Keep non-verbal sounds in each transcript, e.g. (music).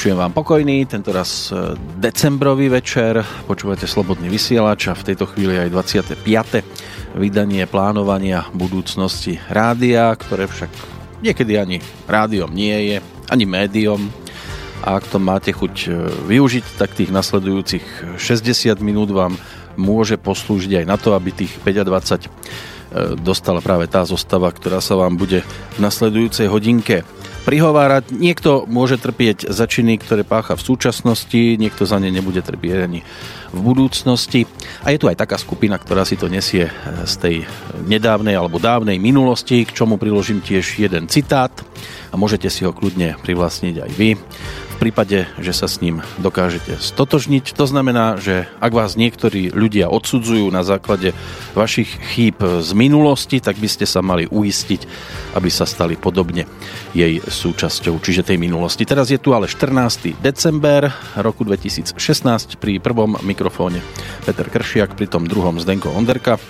Vinšujem vám pokojný, tento raz e, decembrový večer, počúvate Slobodný vysielač a v tejto chvíli aj 25. vydanie plánovania budúcnosti rádia, ktoré však niekedy ani rádiom nie je, ani médiom. A ak to máte chuť e, využiť, tak tých nasledujúcich 60 minút vám môže poslúžiť aj na to, aby tých 25 e, dostala práve tá zostava, ktorá sa vám bude v nasledujúcej hodinke prihovárať. Niekto môže trpieť za činy, ktoré pácha v súčasnosti, niekto za ne nebude trpieť ani v budúcnosti. A je tu aj taká skupina, ktorá si to nesie z tej nedávnej alebo dávnej minulosti, k čomu priložím tiež jeden citát a môžete si ho kľudne privlastniť aj vy prípade, že sa s ním dokážete stotožniť. To znamená, že ak vás niektorí ľudia odsudzujú na základe vašich chýb z minulosti, tak by ste sa mali uistiť, aby sa stali podobne jej súčasťou, čiže tej minulosti. Teraz je tu ale 14. december roku 2016 pri prvom mikrofóne Peter Kršiak, pri tom druhom Zdenko Onderka.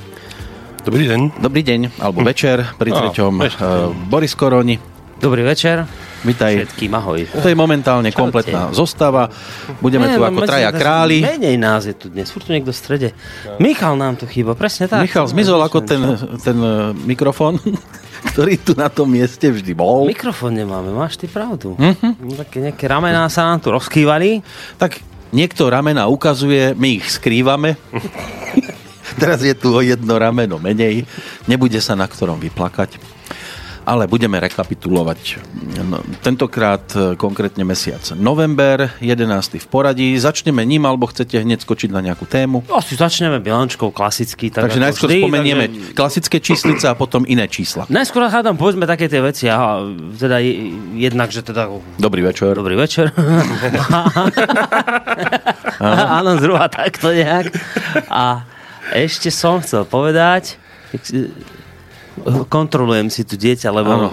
Dobrý deň. Dobrý deň, alebo hm. večer, pri treťom no, Boris Koroni. Dobrý večer. Vítaj. Všetkým ahoj. To je momentálne Čaute. kompletná zostava. Budeme ne, tu no, ako traja králi. Menej nás je tu dnes. Furt tu niekto v strede. No. Michal nám tu chýba, presne tak. Michal zmizol ako ten, ten uh, mikrofón, (laughs) ktorý tu na tom mieste vždy bol. Mikrofón nemáme, máš ty pravdu. Mm-hmm. Také nejaké ramená sa nám tu rozkývali. Tak niekto ramena ukazuje, my ich skrývame. (laughs) Teraz je tu o jedno rameno menej. Nebude sa na ktorom vyplakať ale budeme rekapitulovať. No, tentokrát e, konkrétne mesiac november, 11. v poradí. Začneme ním, alebo chcete hneď skočiť na nejakú tému? Asi začneme bilančkou klasicky. Tak takže najskôr vždy, spomenieme takže... klasické číslice a potom iné čísla. Najskôr hádam, povedzme také tie veci. Aha, teda jednak, že teda... Dobrý večer. Dobrý večer. (laughs) Áno, zhruba takto nejak. A ešte som chcel povedať, kontrolujem si tu dieťa, lebo ano.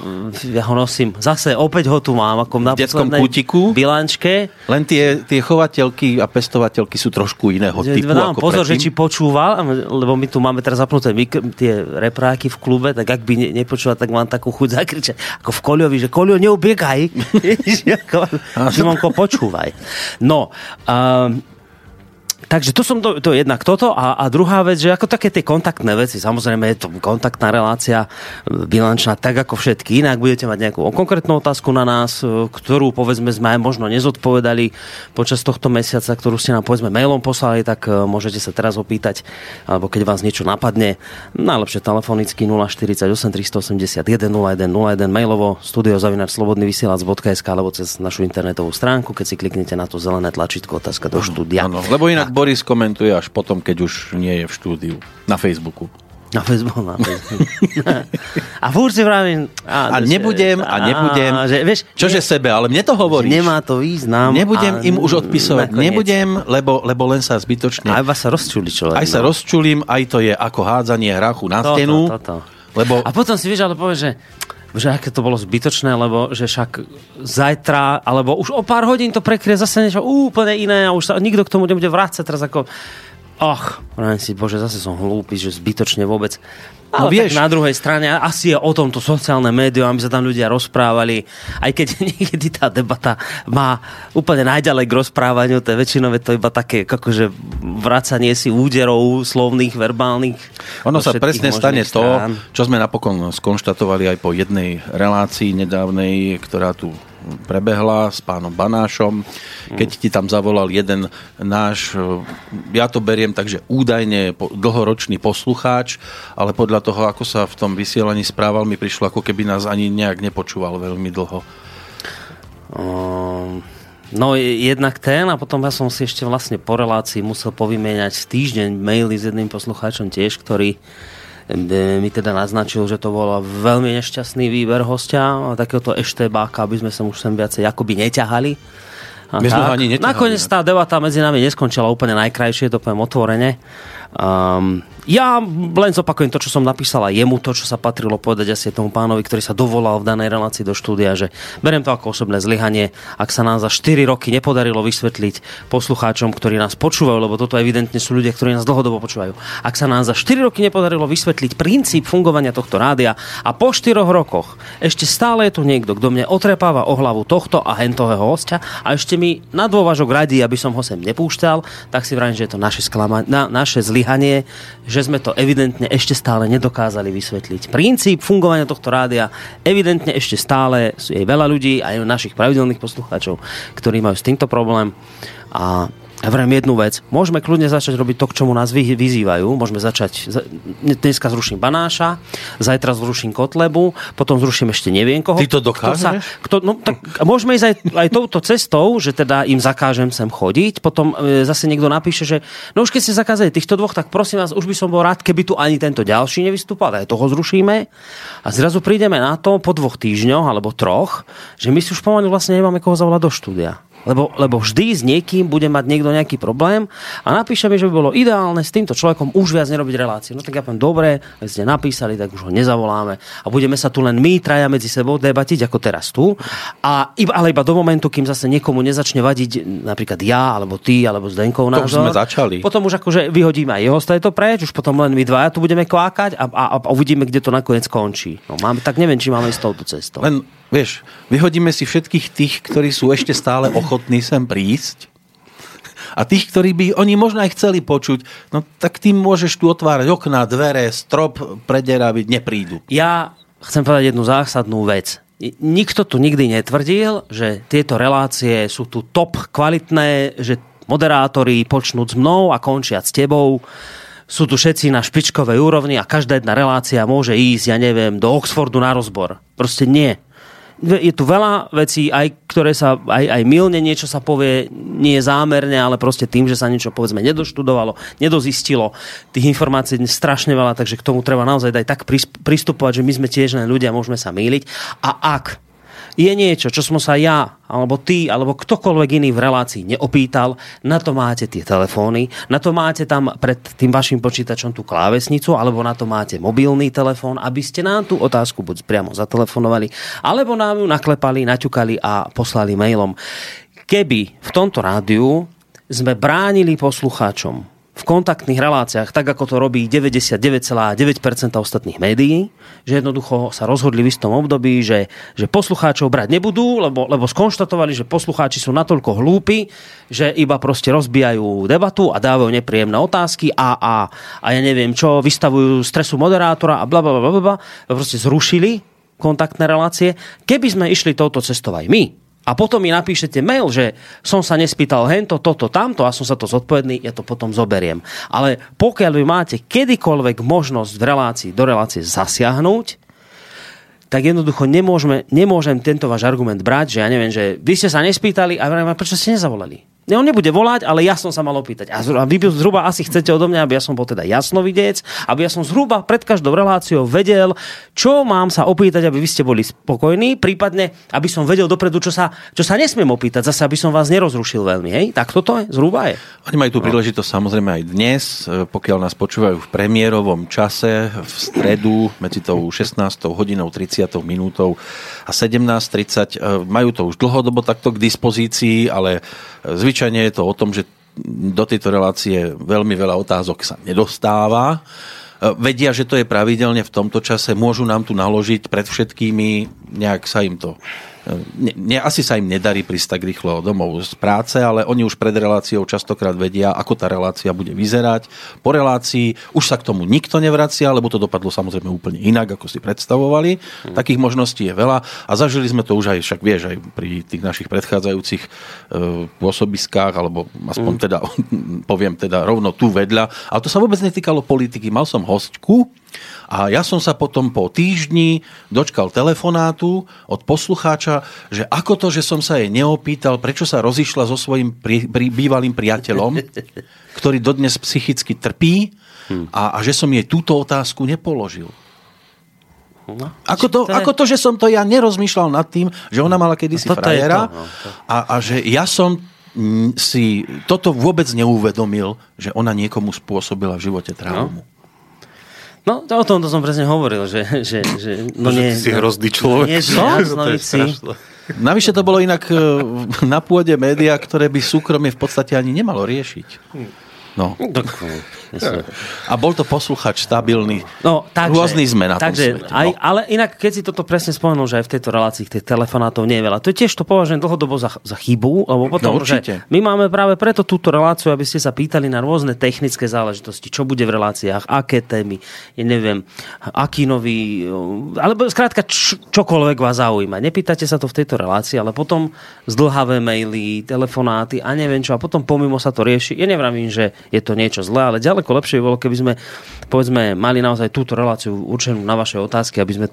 ja ho nosím. Zase opäť ho tu mám, ako na v detskom kútiku. bilančke. Len tie, tie chovateľky a pestovateľky sú trošku iného typu Dám ako pozor, predtým. že či počúval, lebo my tu máme teraz zapnuté tie repráky v klube, tak ak by ne, nepočúval, tak mám takú chuť zakričať, ako v Koliovi, že Kolio, neubiegaj. že mám ko počúvaj. No, um, Takže to som to, to jednak toto a, a druhá vec, že ako také tie kontaktné veci, samozrejme je to kontaktná relácia e, bilančná tak ako všetky inak, budete mať nejakú konkrétnu otázku na nás, e, ktorú povedzme sme aj možno nezodpovedali počas tohto mesiaca, ktorú ste nám povedzme mailom poslali, tak e, môžete sa teraz opýtať, alebo keď vás niečo napadne, najlepšie telefonicky 048 381 0101 mailovo studiozavinačslobodnyvysielac.sk alebo cez našu internetovú stránku, keď si kliknete na to zelené tlačítko otázka do štúdia. Ano, lebo inak Boris komentuje až potom, keď už nie je v štúdiu. Na Facebooku. Na Facebooku, na Facebooku. a fúr si vravím... A, a nebudem, a nebudem. A, že, vieš, čože ne, sebe, ale mne to hovoríš. Nemá to význam. Nebudem im už odpisovať. Nakoniec. Nebudem, lebo, lebo len sa zbytočne... Aj vás sa rozčuli človek. Aj no. sa rozčulím, aj to je ako hádzanie hrachu na toto, stenu. Toto. Lebo... A potom si vieš, ale povieš, že že aké to bolo zbytočné, lebo že však zajtra, alebo už o pár hodín to prekrie zase niečo úplne iné a už sa nikto k tomu nebude vrácať teraz ako Ach, pravím si, bože, zase som hlúpy, že zbytočne vôbec. No Ale no, vieš, na druhej strane asi je o tomto sociálne médium, aby sa tam ľudia rozprávali, aj keď (laughs) niekedy tá debata má úplne najďalej k rozprávaniu, to je väčšinou to iba také akože vracanie si úderov slovných, verbálnych. Ono sa presne stane strán. to, čo sme napokon skonštatovali aj po jednej relácii nedávnej, ktorá tu prebehla s pánom Banášom, keď ti tam zavolal jeden náš, ja to beriem tak, že údajne dlhoročný poslucháč, ale podľa toho, ako sa v tom vysielaní správal, mi prišlo, ako keby nás ani nejak nepočúval veľmi dlho. Um... No jednak ten a potom ja som si ešte vlastne po relácii musel povymieňať týždeň maily s jedným poslucháčom tiež, ktorý mi teda naznačil, že to bol veľmi nešťastný výber hostia, takéhoto eštebáka, aby sme sa už sem viacej akoby neťahali. A My tak. sme ho ani neťahali. Nakoniec tá debata medzi nami neskončila úplne najkrajšie, to poviem otvorene. Um, Ja len zopakujem to, čo som napísala jemu, to, čo sa patrilo povedať asi tomu pánovi, ktorý sa dovolal v danej relácii do štúdia, že beriem to ako osobné zlyhanie, ak sa nám za 4 roky nepodarilo vysvetliť poslucháčom, ktorí nás počúvajú, lebo toto evidentne sú ľudia, ktorí nás dlhodobo počúvajú. Ak sa nám za 4 roky nepodarilo vysvetliť princíp fungovania tohto rádia a po 4 rokoch ešte stále je tu niekto, kto mne otrepáva o hlavu tohto a hentového hostia a ešte mi na dôvažok radí, aby som ho sem nepúšťal, tak si vrajím, že je to naše, sklama- na, naše zlyhanie, že sme to evidentne ešte stále nedokázali vysvetliť. Princíp fungovania tohto rádia evidentne ešte stále je veľa ľudí, aj našich pravidelných poslucháčov, ktorí majú s týmto problém. A ja vrem jednu vec. Môžeme kľudne začať robiť to, k čomu nás vyzývajú. Môžeme začať, dneska zruším Banáša, zajtra zruším Kotlebu, potom zruším ešte neviem koho. Ty to dokážeš? Kto sa, kto, no, tak môžeme ísť aj, aj touto cestou, že teda im zakážem sem chodiť, potom e, zase niekto napíše, že no už keď ste zakázali týchto dvoch, tak prosím vás, už by som bol rád, keby tu ani tento ďalší nevystúpal, aj toho zrušíme. A zrazu prídeme na to po dvoch týždňoch alebo troch, že my si už pomaly vlastne nemáme koho zavolať do štúdia. Lebo, lebo vždy s niekým bude mať niekto nejaký problém a napíše mi, že by bolo ideálne s týmto človekom už viac nerobiť reláciu. No tak ja poviem, dobre, keď ste napísali, tak už ho nezavoláme a budeme sa tu len my traja medzi sebou debatiť, ako teraz tu. A iba, ale iba do momentu, kým zase niekomu nezačne vadiť napríklad ja, alebo ty, alebo Zdenkov názor. To už sme začali. Potom už akože vyhodíme aj jeho to preč, už potom len my dvaja tu budeme kvákať a, a, a uvidíme, kde to nakoniec končí. No, máme, tak neviem, či máme ísť touto cestou. Len Vieš, vyhodíme si všetkých tých, ktorí sú ešte stále ochotní sem prísť a tých, ktorí by oni možno aj chceli počuť, no tak tým môžeš tu otvárať okná, dvere, strop prederaviť, neprídu. Ja chcem povedať jednu zásadnú vec. Nikto tu nikdy netvrdil, že tieto relácie sú tu top kvalitné, že moderátori počnú s mnou a končia s tebou sú tu všetci na špičkovej úrovni a každá jedna relácia môže ísť, ja neviem, do Oxfordu na rozbor. Proste nie je tu veľa vecí, aj ktoré sa, aj, aj milne niečo sa povie, nie je zámerne, ale proste tým, že sa niečo povedzme nedoštudovalo, nedozistilo. Tých informácií je strašne veľa, takže k tomu treba naozaj aj tak pristupovať, že my sme tiež len ľudia, môžeme sa míliť. A ak je niečo, čo som sa ja, alebo ty, alebo ktokoľvek iný v relácii neopýtal, na to máte tie telefóny, na to máte tam pred tým vašim počítačom tú klávesnicu, alebo na to máte mobilný telefón, aby ste nám tú otázku buď priamo zatelefonovali, alebo nám ju naklepali, naťukali a poslali mailom. Keby v tomto rádiu sme bránili poslucháčom v kontaktných reláciách, tak ako to robí 99,9% ostatných médií, že jednoducho sa rozhodli v istom období, že, že poslucháčov brať nebudú, lebo, lebo skonštatovali, že poslucháči sú natoľko hlúpi, že iba proste rozbijajú debatu a dávajú nepríjemné otázky a, a, a ja neviem čo, vystavujú stresu moderátora a bla bla bla bla, proste zrušili kontaktné relácie. Keby sme išli touto cestou aj my, a potom mi napíšete mail, že som sa nespýtal hento, toto, tamto a som sa to zodpovedný, ja to potom zoberiem. Ale pokiaľ vy máte kedykoľvek možnosť v relácii, do relácie zasiahnuť, tak jednoducho nemôžeme, nemôžem tento váš argument brať, že ja neviem, že vy ste sa nespýtali a prečo ste nezavolali. On nebude volať, ale ja som sa mal opýtať. A vy zhruba asi chcete odo mňa, aby ja som bol teda jasnovidec, aby ja som zhruba pred každou reláciou vedel, čo mám sa opýtať, aby vy ste boli spokojní, prípadne, aby som vedel dopredu, čo sa, čo sa nesmiem opýtať, zase aby som vás nerozrušil veľmi. Hej? Tak toto je, zhruba je. Oni majú tú no. príležitosť samozrejme aj dnes, e, pokiaľ nás počúvajú v premiérovom čase, v stredu, medzi tou 16. hodinou 30 minútou a 17.30. E, majú to už dlhodobo takto k dispozícii, ale Zvyčajne je to o tom, že do tejto relácie veľmi veľa otázok sa nedostáva. E, vedia, že to je pravidelne v tomto čase, môžu nám tu naložiť pred všetkými, nejak sa im to ne, ne, asi sa im nedarí prísť tak rýchlo domov z práce, ale oni už pred reláciou častokrát vedia, ako tá relácia bude vyzerať. Po relácii už sa k tomu nikto nevracia, lebo to dopadlo samozrejme úplne inak, ako si predstavovali. Hmm. Takých možností je veľa a zažili sme to už aj, však vieš, aj pri tých našich predchádzajúcich e, pôsobiskách, alebo aspoň hmm. teda, (laughs) poviem teda rovno tu vedľa. Ale to sa vôbec netýkalo politiky. Mal som hostku, a ja som sa potom po týždni dočkal telefonátu od poslucháča, že ako to, že som sa jej neopýtal, prečo sa rozišla so svojím pri, pri, bývalým priateľom, (laughs) ktorý dodnes psychicky trpí a, a že som jej túto otázku nepoložil. No, ako, to, to je... ako to, že som to ja nerozmýšľal nad tým, že ona mala kedysi no, frajera to, no, to. A, a že ja som si toto vôbec neuvedomil, že ona niekomu spôsobila v živote traumu. No. No, to o tom to som presne hovoril, že... že, že no, nie, si no, hrozný človek. Nie, že (laughs) no, Navyše to bolo inak e, na pôde média, ktoré by súkromie v podstate ani nemalo riešiť. Hm. No. A bol to posluchač stabilný. No, takže, Rôzny sme na takže, tom svete. No. Aj, ale inak, keď si toto presne spomenul, že aj v tejto relácii tých telefonátov nie je veľa, to je tiež to považujem dlhodobo za, za chybu, lebo potom, no, že my máme práve preto túto reláciu, aby ste sa pýtali na rôzne technické záležitosti, čo bude v reláciách, aké témy, ja neviem, aký nový, alebo skrátka č- čokoľvek vás zaujíma. Nepýtate sa to v tejto relácii, ale potom zdlhavé maily, telefonáty a neviem čo, a potom pomimo sa to rieši. Ja nevravím, že je to niečo zlé, ale ďaleko lepšie bolo, keby sme povedzme, mali naozaj túto reláciu určenú na vaše otázky, aby sme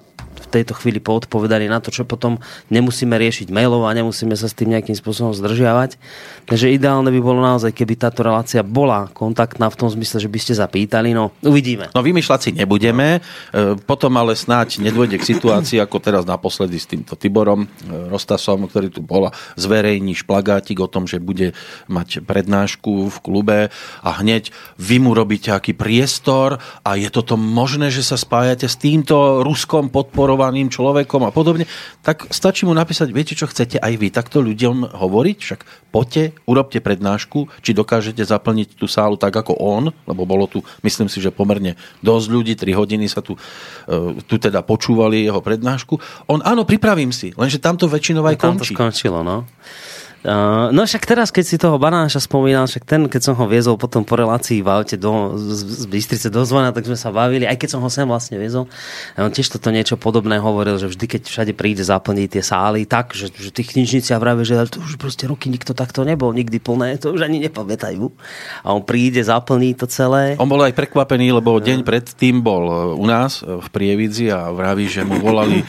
tejto chvíli poodpovedali na to, čo potom nemusíme riešiť mailov a nemusíme sa s tým nejakým spôsobom zdržiavať. Takže ideálne by bolo naozaj, keby táto relácia bola kontaktná v tom zmysle, že by ste zapýtali. No, uvidíme. No vymýšľať si nebudeme, e, potom ale snáď nedôjde k situácii, ako teraz naposledy s týmto Tiborom e, Rostasom, ktorý tu bola, zverejní šplagátik o tom, že bude mať prednášku v klube a hneď vy mu robíte aký priestor a je toto možné, že sa spájate s týmto Ruskom podporovaným vzdeláným človekom a podobne, tak stačí mu napísať, viete čo chcete aj vy takto ľuďom hovoriť, však poďte, urobte prednášku, či dokážete zaplniť tú sálu tak ako on, lebo bolo tu, myslím si, že pomerne dosť ľudí, 3 hodiny sa tu, e, tu teda počúvali jeho prednášku. On, áno, pripravím si, lenže tamto väčšinou aj končí. Tam to skončilo, no. Uh, no však teraz, keď si toho banáša spomínal, však ten, keď som ho viezol potom po relácii v aute do, z, z Bystrice do Zvona, tak sme sa bavili, aj keď som ho sem vlastne viezol. A on tiež toto niečo podobné hovoril, že vždy, keď všade príde zaplniť tie sály, tak, že, že tí knižníci a vraví, že to už proste roky nikto takto nebol, nikdy plné, to už ani nepamätajú. A on príde, zaplní to celé. On bol aj prekvapený, lebo deň predtým bol e, u nás v Prievidzi a vraví, že mu volali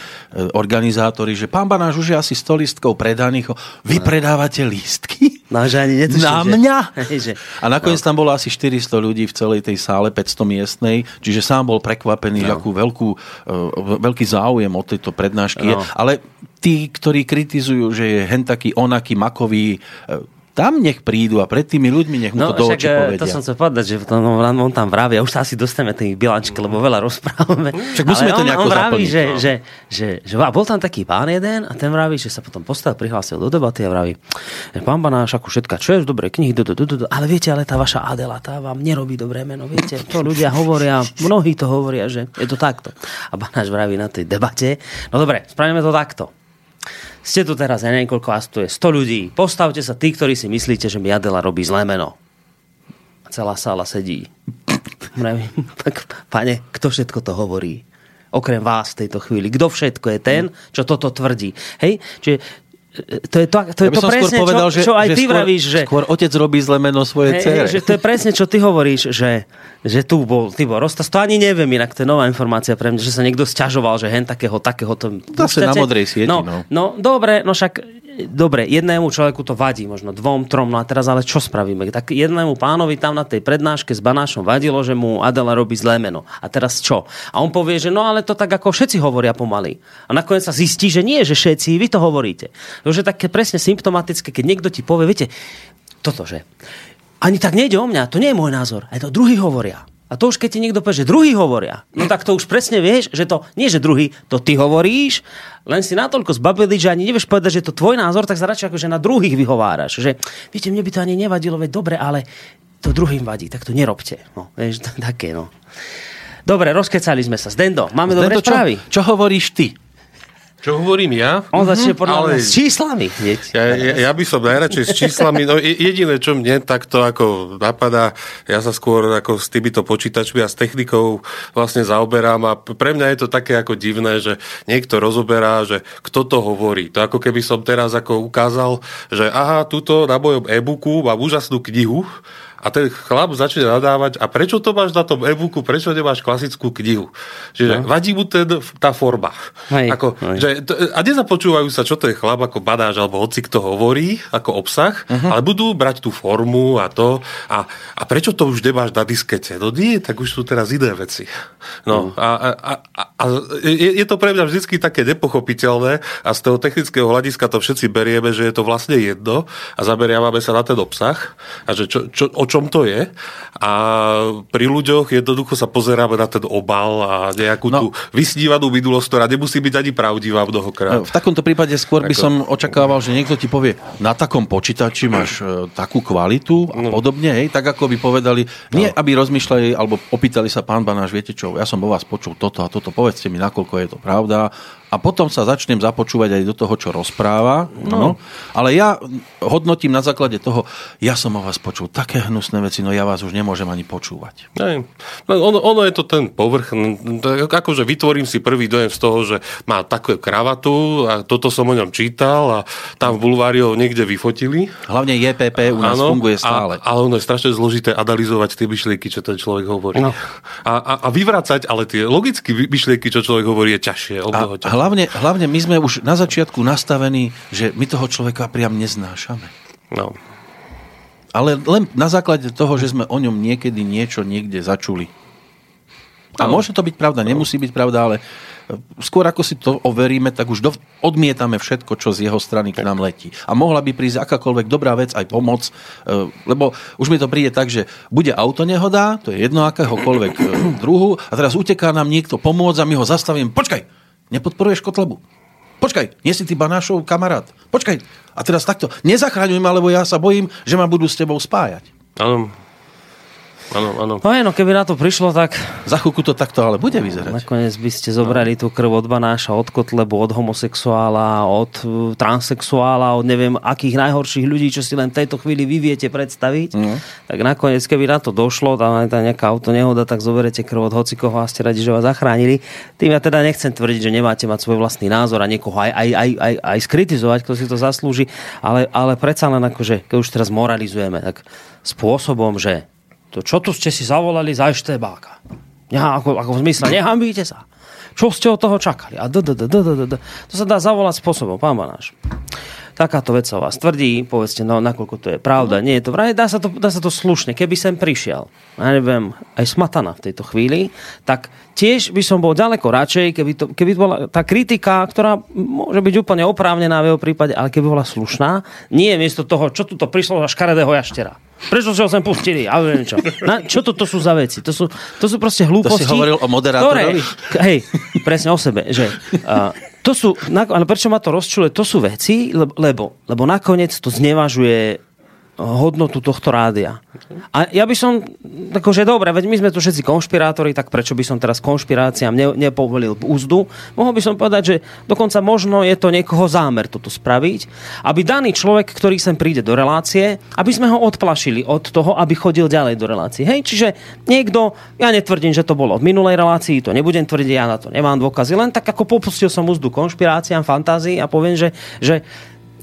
organizátori, že pán Banáš už je asi 100 listkov predaných, vy predávate dávate lístky? No, že ani netuším, Na mňa? (laughs) Že... A nakoniec no. tam bolo asi 400 ľudí v celej tej sále, 500 miestnej, čiže sám bol prekvapený, no. akú veľkú, uh, veľký záujem o tejto prednášky no. je. Ale tí, ktorí kritizujú, že je hen taký onaký makový, uh, tam nech prídu a pred tými ľuďmi nech mu no, to do očí povedia. To som chcel povedať, že to, no, on tam vraví, a už sa asi dostaneme tej bilančky, lebo veľa rozprávame. Však musíme Ale to nejako on, on vraví, zaplniť, že, no. že, že, že, že, bol tam taký pán jeden a ten vraví, že sa potom postavil, prihlásil do debaty a vraví, pán Banáš, ako všetka, čo je dobré knihy, do, do, do, do, ale viete, ale tá vaša Adela, tá vám nerobí dobré meno, viete, to ľudia hovoria, mnohí to hovoria, že je to takto. A Banáš vraví na tej debate, no dobre, spravíme to takto ste tu teraz, ja niekoľko vás tu je 100 ľudí. Postavte sa tí, ktorí si myslíte, že mi Adela robí zlé meno. A celá sála sedí. (laughs) tak, pane, kto všetko to hovorí? Okrem vás v tejto chvíli. Kto všetko je ten, čo toto tvrdí? Hej? Čiže to je to, to, je ja to presne, povedal, čo, čo aj že ty skôr, vravíš. Že, skôr otec robí zle meno svoje cere. Že to je presne, čo ty hovoríš, že, že tu bol Tibor Rostas. To ani neviem, inak to je nová informácia pre mňa, že sa niekto sťažoval, že hen takého, takého to... Zase na modrej sieti, no, no. No, dobre, no však dobre, jednému človeku to vadí, možno dvom, trom, no a teraz ale čo spravíme? Tak jednému pánovi tam na tej prednáške s Banášom vadilo, že mu Adela robí zlé meno. A teraz čo? A on povie, že no ale to tak ako všetci hovoria pomaly. A nakoniec sa zistí, že nie, že všetci, vy to hovoríte. To je také presne symptomatické, keď niekto ti povie, viete, toto, že ani tak nejde o mňa, to nie je môj názor, aj to druhý hovoria. A to už keď ti niekto povie, že druhý hovoria, no tak to už presne vieš, že to nie, že druhý, to ty hovoríš, len si natoľko zbabili, že ani nevieš povedať, že to tvoj názor, tak sa radšej akože na druhých vyhováraš. Že, viete, mne by to ani nevadilo, veď dobre, ale to druhým vadí, tak to nerobte. No, vieš, (laughs) také, no. Dobre, rozkecali sme sa. Zdendo, máme Zdendo, dobré správy. Čo, čo hovoríš ty? Čo hovorím ja? On začne mhm. podľa Ale... s číslami. Ja, ja, ja by som najradšej s číslami, no jediné, čo mne takto ako napadá, ja sa skôr ako s týmito počítačmi a s technikou vlastne zaoberám a pre mňa je to také ako divné, že niekto rozoberá, že kto to hovorí. To ako keby som teraz ako ukázal, že aha, tuto na mojom e-booku mám úžasnú knihu, a ten chlap začne nadávať, a prečo to máš na tom e-booku, prečo nemáš klasickú knihu? Čiže no. vadí mu ten, tá forma. Hej, ako, hej. Že, a nezapočúvajú sa, čo je chlap ako badáš, alebo hoci kto hovorí, ako obsah, uh-huh. ale budú brať tú formu a to. A, a prečo to už nemáš na diskete? No nie, tak už sú teraz iné veci. No, uh-huh. a, a, a, a je, je to pre mňa vždy také nepochopiteľné a z toho technického hľadiska to všetci berieme, že je to vlastne jedno a zameriavame sa na ten obsah a že čo, čo, o o čom to je a pri ľuďoch jednoducho sa pozeráme na ten obal a nejakú no. tú vysnívanú minulosť, ktorá nemusí byť ani pravdivá mnohokrát. V takomto prípade skôr by som očakával, že niekto ti povie, na takom počítači máš e, takú kvalitu a no. podobne, hej, tak ako by povedali, nie no. aby rozmýšľali alebo opýtali sa, pán Banáš, viete čo, ja som vo vás počul toto a toto, povedzte mi, nakoľko je to pravda a potom sa začnem započúvať aj do toho, čo rozpráva. No. No. Ale ja hodnotím na základe toho, ja som o vás počul také hnusné veci, no ja vás už nemôžem ani počúvať. No, ono, ono je to ten povrch. Akože vytvorím si prvý dojem z toho, že má takú kravatu a toto som o ňom čítal a tam v bulvári ho niekde vyfotili. Hlavne JPP u nás ano, funguje stále. A, ale ono je strašne zložité analyzovať tie myšlienky, čo ten človek hovorí. No. A, a, a vyvracať, ale tie logické myšlienky, čo človek hovorí, je ťažšie. A, hlavne, hlavne my sme už na začiatku nastavení, že my toho človeka priam neznášame. No. Ale len na základe toho, že sme o ňom niekedy niečo niekde začuli. A no. môže to byť pravda, nemusí byť pravda, ale skôr ako si to overíme, tak už odmietame všetko, čo z jeho strany k nám letí. A mohla by prísť akákoľvek dobrá vec, aj pomoc, e, lebo už mi to príde tak, že bude auto nehoda, to je jedno akéhokoľvek e, druhu, a teraz uteká nám niekto pomôcť a my ho zastavím. Počkaj, Nepodporuješ Kotlebu? Počkaj, nie si ty Banášov kamarát. Počkaj, a teraz takto. Nezachraňuj ma, lebo ja sa bojím, že ma budú s tebou spájať. Áno, Áno, áno. No no, keby na to prišlo, tak... Za chvíľku to takto ale bude vyzerať. Nakoniec by ste zobrali no. tú krv od banáša, od kotlebu, od homosexuála, od uh, transexuála, od neviem akých najhorších ľudí, čo si len v tejto chvíli vy viete predstaviť. No. Tak nakoniec, keby na to došlo, tam je tá nejaká auto nehoda, tak zoberete krv od hocikoho a ste radi, že vás zachránili. Tým ja teda nechcem tvrdiť, že nemáte mať svoj vlastný názor a niekoho aj, aj, aj, aj, aj skritizovať, kto si to zaslúži, ale, ale predsa len akože, keď už teraz moralizujeme, tak spôsobom, že to čo tu ste si zavolali za eštebáka? Ako, ako v zmysle, nehambíte sa. Čo ste od toho čakali? A d, d, d, d, d, d. To sa dá zavolať spôsobom, pán Banáš takáto vec sa vás tvrdí, povedzte, no nakoľko to je pravda, nie je to vraj, dá sa to, dá sa to slušne. Keby sem prišiel, ja neviem, aj Smatana v tejto chvíli, tak tiež by som bol ďaleko radšej, keby to, keby to bola tá kritika, ktorá môže byť úplne oprávnená v jeho prípade, ale keby bola slušná, nie miesto toho, čo tu to prišlo za škaredého jaštera. Prečo si ho sem pustili? Ale niečo. Na, čo to, to sú za veci? To sú, to sú proste hlúposti. To si hovoril o moderátorovi? Ktoré, hej, presne o sebe. Že, uh, to sú, ale prečo ma to rozčuluje? To sú veci, lebo, lebo nakoniec to znevažuje hodnotu tohto rádia. A ja by som, akože dobre, veď my sme tu všetci konšpirátori, tak prečo by som teraz konšpiráciám ne, nepovolil úzdu? Mohol by som povedať, že dokonca možno je to niekoho zámer toto spraviť, aby daný človek, ktorý sem príde do relácie, aby sme ho odplašili od toho, aby chodil ďalej do relácie. Hej, čiže niekto, ja netvrdím, že to bolo od minulej relácii, to nebudem tvrdiť, ja na to nemám dôkazy, len tak ako popustil som úzdu konšpiráciám, fantázii a poviem, že, že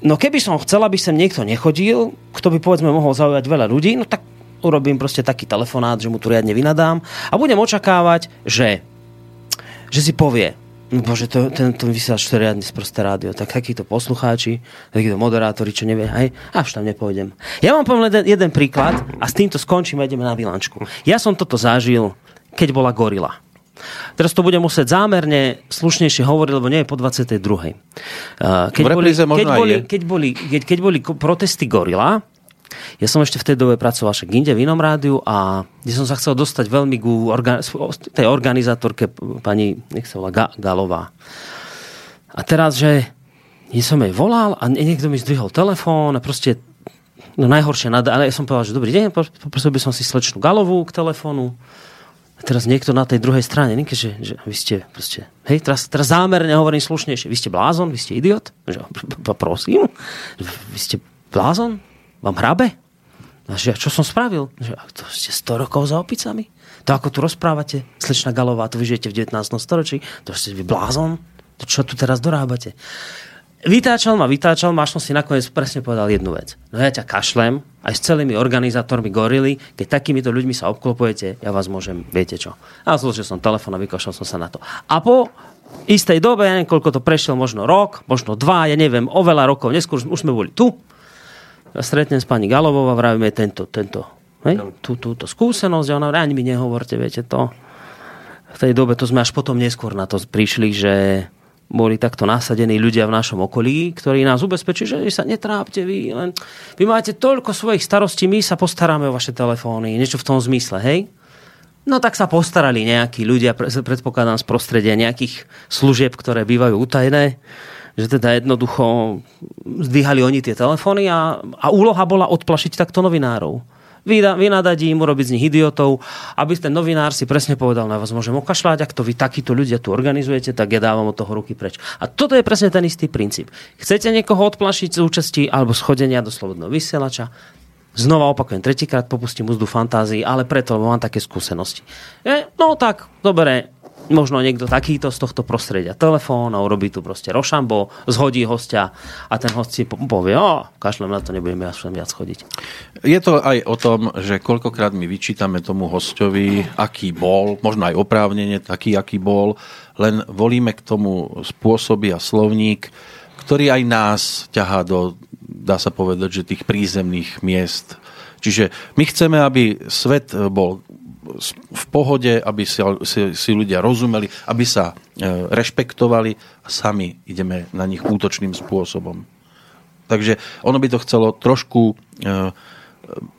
No keby som chcel, aby sem niekto nechodil, kto by povedzme mohol zaujať veľa ľudí, no tak urobím proste taký telefonát, že mu tu riadne vynadám a budem očakávať, že, že si povie, no bože, to, ten, ten vysielač to riadne sprosté rádio, tak takíto poslucháči, takíto moderátori, čo nevie, hej, až tam nepôjdem. Ja vám poviem jeden, jeden príklad a s týmto skončím a ideme na Vilančku. Ja som toto zažil, keď bola Gorila. Teraz to budem musieť zámerne slušnejšie hovoriť, lebo nie je po 22. Keď boli, keď, boli, keď, boli, keď, keď boli protesty Gorila, ja som ešte v tej dobe pracoval však inde v inom rádiu a kde som sa chcel dostať veľmi ku orga, tej organizátorke pani, nech sa volá, Ga, Galová. A teraz, že som jej volal a niekto mi zdvihol telefón a proste no najhoršie, ale ja som povedal, že dobrý deň, poprosil by som si slečnú Galovú k telefónu teraz niekto na tej druhej strane, nie? že, že vy ste proste, hej, teraz, teraz zámerne hovorím slušnejšie, vy ste blázon, vy ste idiot, že, prosím, vy ste blázon, vám hrabe? A že, čo som spravil? Že, to ste 100 rokov za opicami? To ako tu rozprávate, slečna Galová, to vy žijete v 19. storočí, to ste vy blázon? To čo tu teraz dorábate? Vytáčal ma, vytáčal ma, až som si nakoniec presne povedal jednu vec. No ja ťa kašlem, aj s celými organizátormi gorily, keď takýmito ľuďmi sa obklopujete, ja vás môžem, viete čo. A zložil som telefón a vykašľal som sa na to. A po istej dobe, ja neviem, koľko to prešiel, možno rok, možno dva, ja neviem, oveľa rokov neskôr, už sme boli tu. Ja stretnem s pani Galovou a vravíme tento, tento, hej, tú, túto skúsenosť a ona ani mi nehovorte, viete to. V tej dobe to sme až potom neskôr na to prišli, že boli takto nasadení ľudia v našom okolí, ktorí nás ubezpečili, že sa netrápte vy, len vy máte toľko svojich starostí, my sa postaráme o vaše telefóny, niečo v tom zmysle, hej? No tak sa postarali nejakí ľudia, predpokladám z prostredia nejakých služieb, ktoré bývajú utajené, že teda jednoducho zdvíhali oni tie telefóny a, a úloha bola odplašiť takto novinárov vynadať im, urobiť z nich idiotov, aby ten novinár si presne povedal, na vás môžem okašľať, ak to vy takíto ľudia tu organizujete, tak ja dávam od toho ruky preč. A toto je presne ten istý princíp. Chcete niekoho odplašiť z účasti alebo schodenia do slobodného vysielača, Znova opakujem, tretíkrát popustím úzdu fantázii, ale preto, lebo mám také skúsenosti. Je, no tak, dobre, možno niekto takýto z tohto prostredia telefón a urobí tu proste rošambo, zhodí hostia a ten host si povie, o, kašlem na to, nebudeme ja viac chodiť. Je to aj o tom, že koľkokrát my vyčítame tomu hostovi, aký bol, možno aj oprávnenie taký, aký bol, len volíme k tomu spôsoby a slovník, ktorý aj nás ťahá do, dá sa povedať, že tých prízemných miest. Čiže my chceme, aby svet bol v pohode, aby si, si, si ľudia rozumeli, aby sa e, rešpektovali a sami ideme na nich útočným spôsobom. Takže ono by to chcelo trošku e,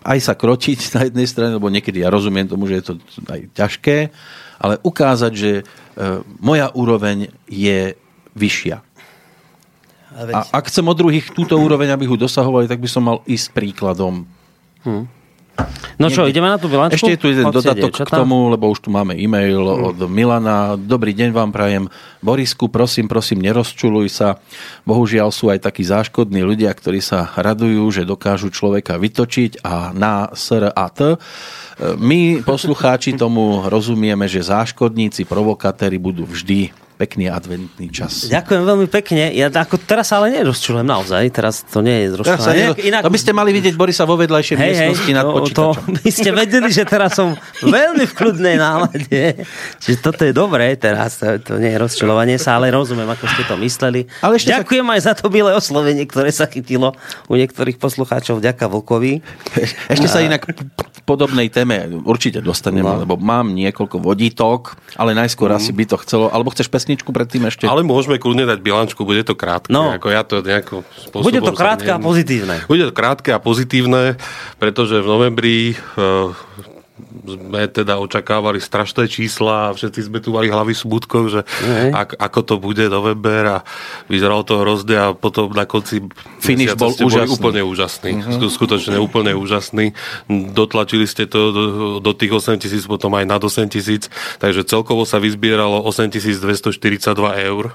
aj sa krotiť (laughs) na jednej strane, lebo niekedy ja rozumiem tomu, že je to aj ťažké, ale ukázať, že e, moja úroveň je vyššia. A ak chcem od druhých túto úroveň, aby ho dosahovali, tak by som mal ísť príkladom. Hm. No čo, ideme na tú bilančku? Ešte je tu jeden dodatok k tomu, lebo už tu máme e-mail mm. od Milana. Dobrý deň vám prajem. Borisku, prosím, prosím, nerozčuluj sa. Bohužiaľ sú aj takí záškodní ľudia, ktorí sa radujú, že dokážu človeka vytočiť a na sr a t. My, poslucháči, tomu rozumieme, že záškodníci, provokatéri budú vždy pekný adventný čas. Ďakujem veľmi pekne. Ja ako teraz ale nerozčulujem naozaj. Teraz to nie je rozčulené. Inak... To by ste mali vidieť Borisa vo vedľajšej hej, miestnosti hej, nad to, počítačom. To, (laughs) by ste vedeli, že teraz som veľmi v kľudnej nálade. Čiže toto je dobré teraz. To, to nie je rozčulovanie sa, ale rozumiem, ako ste to mysleli. Ale ešte Ďakujem sa... aj za to milé oslovenie, ktoré sa chytilo u niektorých poslucháčov. Ďaká Vlkovi. Ešte sa inak podobnej téme určite dostaneme, no. lebo mám niekoľko vodítok, ale najskôr mm. asi by to chcelo, alebo chceš pesničku predtým ešte? Ale môžeme kľudne dať bilančku, bude to krátke. No. Ako ja to nejako bude to krátke a pozitívne. Bude to krátke a pozitívne, pretože v novembri uh, sme teda očakávali strašné čísla a všetci sme tu mali hlavy smútkov, že ak, ako to bude november a vyzeralo to hrozne a potom na konci Finish bol úžasný. úplne úžasný. Uh-huh. Skutočne úplne úžasný. Dotlačili ste to do, do tých 8 tisíc, potom aj nad 8 tisíc, takže celkovo sa vyzbieralo 8242 eur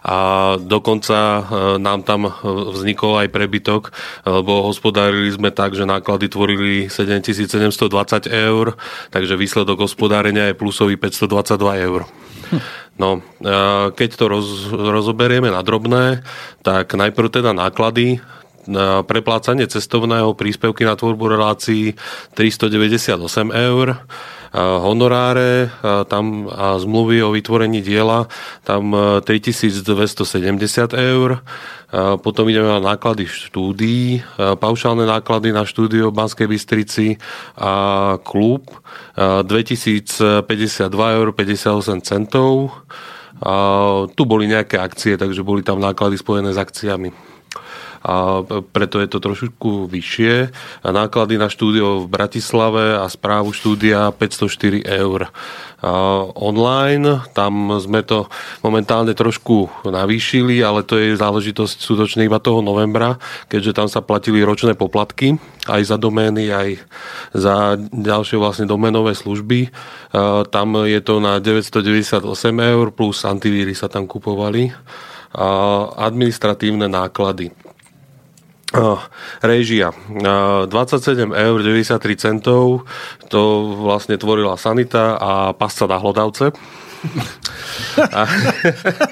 a dokonca e, nám tam e, vznikol aj prebytok, lebo hospodárili sme tak, že náklady tvorili 7720 eur, takže výsledok hospodárenia je plusový 522 eur. No, e, keď to roz, rozoberieme na drobné, tak najprv teda náklady preplácanie cestovného príspevky na tvorbu relácií 398 eur, honoráre tam a zmluvy o vytvorení diela tam 3270 e, eur. Potom ideme na náklady štúdií, paušálne náklady na štúdio v Banskej Bystrici a klub 2052 eur 58 centov. A tu boli nejaké akcie, takže boli tam náklady spojené s akciami a preto je to trošku vyššie. Náklady na štúdio v Bratislave a správu štúdia 504 eur. Online, tam sme to momentálne trošku navýšili, ale to je záležitosť súdočne iba toho novembra, keďže tam sa platili ročné poplatky aj za domény, aj za ďalšie vlastne domenové služby. Tam je to na 998 eur plus antivíry sa tam kupovali. A administratívne náklady. Režia. Uh, 27 eur 93 centov to vlastne tvorila sanita a pasca na hlodavce. A...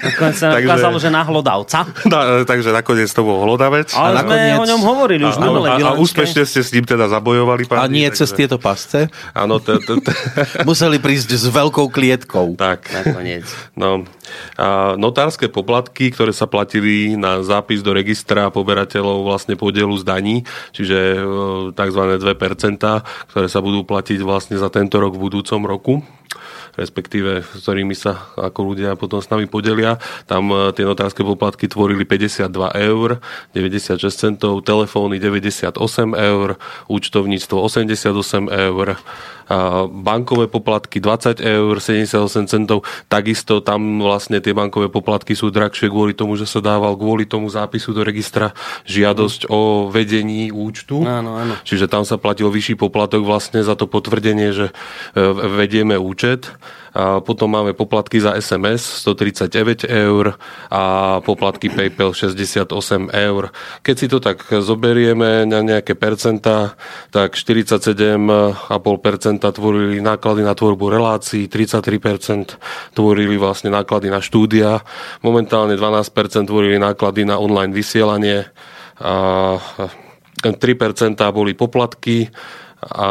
Nakoniec sa takže, ukázalo, že na hlodavca. Na, takže nakoniec to bol hlodavec. Ale a nakoniec... sme o ňom hovorili už a, a, a úspešne ste s ním teda zabojovali. Páni, a nie takže... cez tieto pasce? Áno. T- t- t- Museli prísť s veľkou klietkou. Tak. Nakoniec. No, a notárske poplatky, ktoré sa platili na zápis do registra poberateľov vlastne podielu z daní, čiže e, tzv. 2%, ktoré sa budú platiť vlastne za tento rok v budúcom roku respektíve s ktorými sa ako ľudia potom s nami podelia. Tam e, tie notárske poplatky tvorili 52 eur, 96 centov, telefóny 98 eur, účtovníctvo 88 eur, bankové poplatky 20 eur, 78 centov. Takisto tam vlastne tie bankové poplatky sú drahšie kvôli tomu, že sa dával kvôli tomu zápisu do registra žiadosť o vedení účtu. Áno, áno. Čiže tam sa platil vyšší poplatok vlastne za to potvrdenie, že e, vedieme účet. Potom máme poplatky za SMS 139 eur a poplatky PayPal 68 eur. Keď si to tak zoberieme na nejaké percentá, tak 47,5% tvorili náklady na tvorbu relácií, 33% tvorili vlastne náklady na štúdia, momentálne 12% tvorili náklady na online vysielanie, a 3% boli poplatky a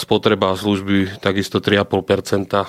spotreba služby takisto 3,5%.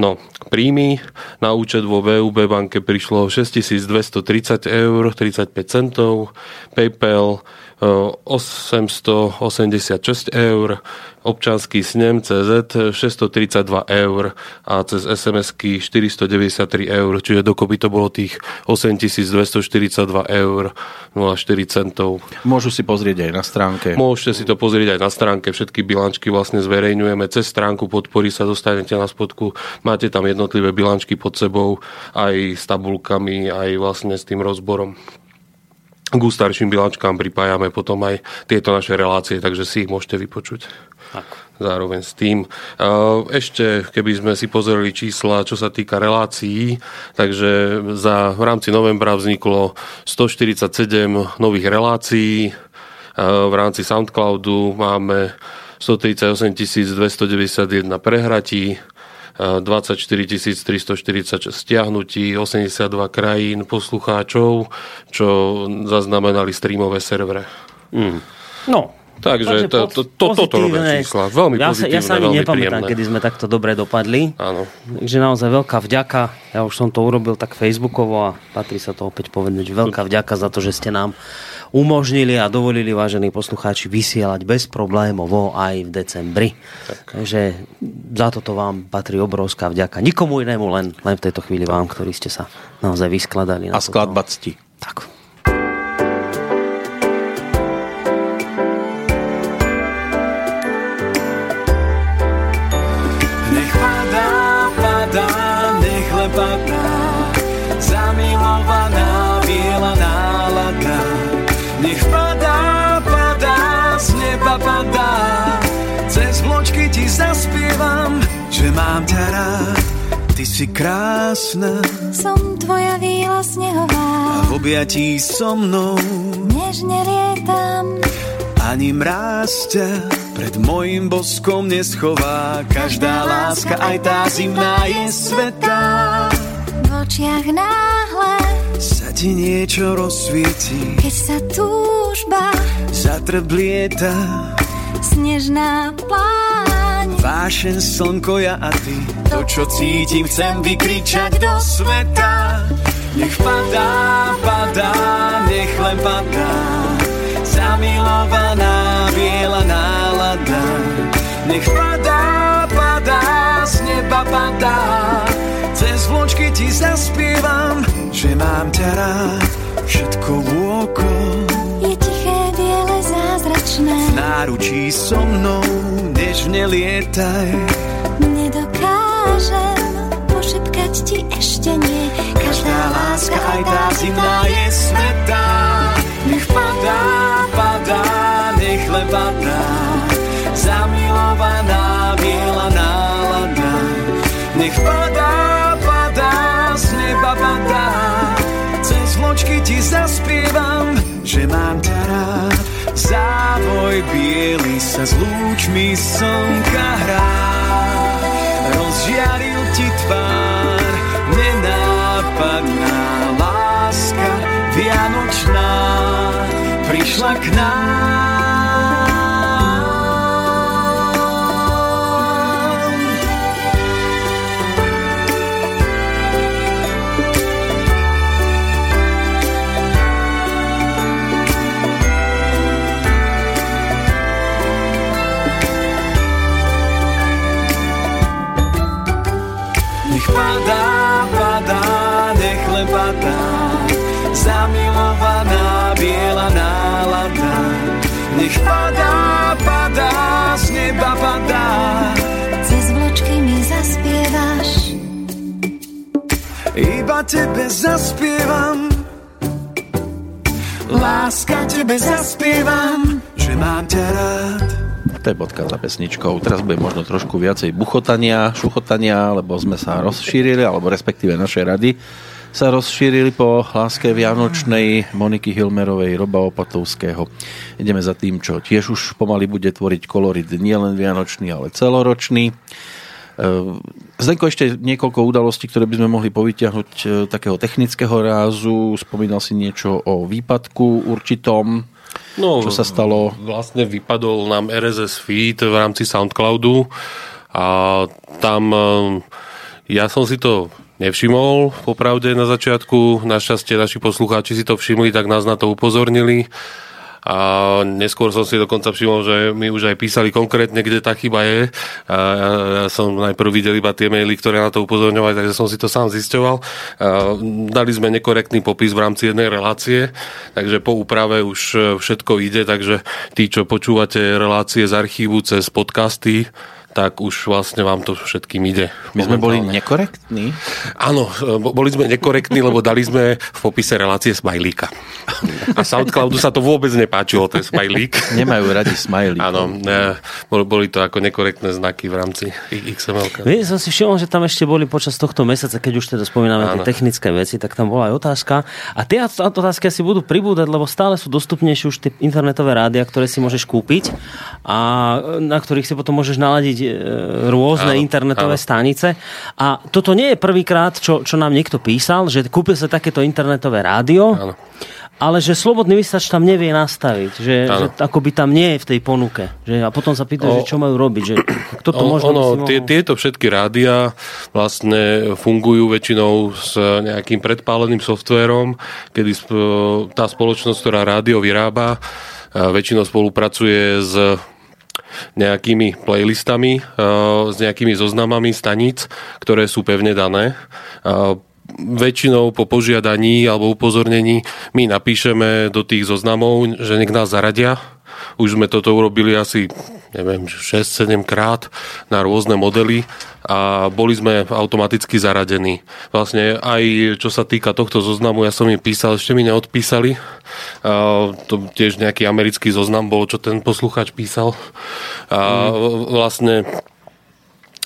No, príjmy na účet vo VUB banke prišlo 6230 eur 35 centov, PayPal 886 eur, občanský snem CZ 632 eur a cez SMS-ky 493 eur, čiže dokopy to bolo tých 8242 eur 04 centov. Môžu si pozrieť aj na stránke. Môžete si to pozrieť aj na stránke, všetky bilančky vlastne zverejňujeme cez stránku podpory sa dostanete na spodku, máte tam jednotlivé bilančky pod sebou aj s tabulkami, aj vlastne s tým rozborom k starším bilačkám pripájame potom aj tieto naše relácie, takže si ich môžete vypočuť. Tak. Zároveň s tým. Ešte, keby sme si pozreli čísla, čo sa týka relácií, takže za, v rámci novembra vzniklo 147 nových relácií. V rámci Soundcloudu máme 138 291 prehratí, 24 346 stiahnutí, 82 krajín poslucháčov, čo zaznamenali streamové servere. Mm. No, Takže, to, to, to, toto robia čísla. Veľmi ja sa, ja sa ani nepamätám, príjemné. kedy sme takto dobre dopadli. Áno. Takže naozaj veľká vďaka. Ja už som to urobil tak facebookovo a patrí sa to opäť povedať, že veľká vďaka za to, že ste nám umožnili a dovolili, vážení poslucháči, vysielať bez problémov aj v decembri. Tak. Takže za toto vám patrí obrovská vďaka. Nikomu inému, len, len v tejto chvíli vám, ktorí ste sa naozaj vyskladali. A skladba cti. Tak. Mám ťa rád. Ty si krásna. Som tvoja víla snehová. A v objatí so mnou. Nežne lietam. Ani mráz ťa pred mojim boskom neschová. Každá láska, aj tá zimná je svetá. V očiach náhle sa ti niečo rozsvieti, keď sa túžba zatrblieta, snežná pláň, vášen slnko ja a ty, to čo cítim chcem vykričať do sveta. Nech padá, padá, nech len padá, zamilovaná biela nálada. Nech padá, padá, z neba padá, cez vločky ti zaspievam, že mám ťa rád, všetko vôkol. Zázračné. V náručí so mnou, nežne lietaj. Nedokážem pošepkať ti ešte nie. Každá láska, aj tá zimná je svetá. Nech padá, padá, nech len padá. Zamilovaná biela nálada. Nech padá, padá, z neba padá vločky ti zaspievam, že mám ťa rád. Závoj biely sa s lúčmi slnka hrá. Rozžiaril ti tvár, nenápadná láska vianočná prišla k nám. Iba tebe zaspievam, láska tebe zaspievam, že mám ťa rád. To je bodka za pesničkou. Teraz bude možno trošku viacej buchotania, šuchotania, lebo sme sa rozšírili, alebo respektíve naše rady sa rozšírili po láske Vianočnej Moniky Hilmerovej, Roba Opatovského. Ideme za tým, čo tiež už pomaly bude tvoriť kolorit nielen Vianočný, ale celoročný. E, Zdenko, ešte niekoľko udalostí, ktoré by sme mohli povyťahnuť e, takého technického rázu. Spomínal si niečo o výpadku určitom. No, Čo sa stalo? Vlastne vypadol nám RSS feed v rámci Soundcloudu a tam eh, ja som si to nevšimol popravde na začiatku. Našťastie naši poslucháči si to všimli, tak nás na to upozornili. A neskôr som si dokonca všimol, že mi už aj písali konkrétne, kde tá chyba je. A ja, som najprv videl iba tie maily, ktoré na to upozorňovali, takže som si to sám zisťoval. A dali sme nekorektný popis v rámci jednej relácie, takže po úprave už všetko ide, takže tí, čo počúvate relácie z archívu cez podcasty, tak už vlastne vám to všetkým ide. My sme boli nekorektní. Áno, bo- boli sme nekorektní, lebo dali sme v popise relácie smajlíka. A Soundcloudu sa to vôbec nepáčilo, ten smajlík. Nemajú radi smajlíkov. Áno, boli, to ako nekorektné znaky v rámci XML. Vieš, som si všimol, že tam ešte boli počas tohto mesiaca, keď už teda spomíname tie technické veci, tak tam bola aj otázka. A tie otázky asi budú pribúdať, lebo stále sú dostupnejšie už tie internetové rádia, ktoré si môžeš kúpiť a na ktorých si potom môžeš naladiť rôzne Áno, internetové áno. stanice. A toto nie je prvýkrát, čo, čo nám niekto písal, že kúpil sa takéto internetové rádio. Áno. Ale že slobodný vysač tam nevie nastaviť, že, že Áno. akoby tam nie je v tej ponuke. Že, a potom sa pýta, že O- čo majú robiť. Že, kto to O- možno ono, mohol... tie, tieto všetky rádia vlastne fungujú väčšinou s nejakým predpáleným softvérom, kedy tá spoločnosť, ktorá rádio vyrába, a väčšinou spolupracuje s nejakými playlistami, eh, s nejakými zoznamami staníc, ktoré sú pevne dané. A Väčšinou po požiadaní alebo upozornení my napíšeme do tých zoznamov, že nech nás zaradia. Už sme toto urobili asi, neviem, 6-7 krát na rôzne modely a boli sme automaticky zaradení. Vlastne aj čo sa týka tohto zoznamu, ja som im písal, ešte mi neodpísali. A to tiež nejaký americký zoznam bol, čo ten posluchač písal. A vlastne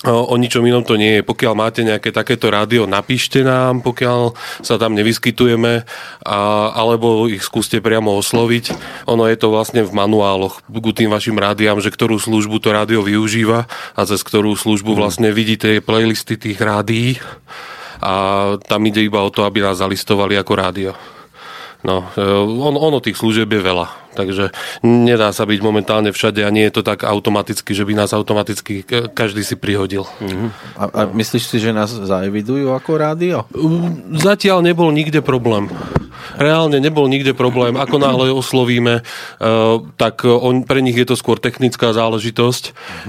O, o ničom inom to nie je. Pokiaľ máte nejaké takéto rádio, napíšte nám, pokiaľ sa tam nevyskytujeme, a, alebo ich skúste priamo osloviť. Ono je to vlastne v manuáloch ku tým vašim rádiám, že ktorú službu to rádio využíva a cez ktorú službu vlastne vidíte playlisty tých rádií a tam ide iba o to, aby nás zalistovali ako rádio. No, e, on, ono tých služieb je veľa, takže nedá sa byť momentálne všade a nie je to tak automaticky, že by nás automaticky e, každý si prihodil. A, a myslíš si, že nás zaevidujú ako rádio? Zatiaľ nebol nikde problém. Reálne nebol nikde problém. Ako náhle oslovíme, e, tak on, pre nich je to skôr technická záležitosť.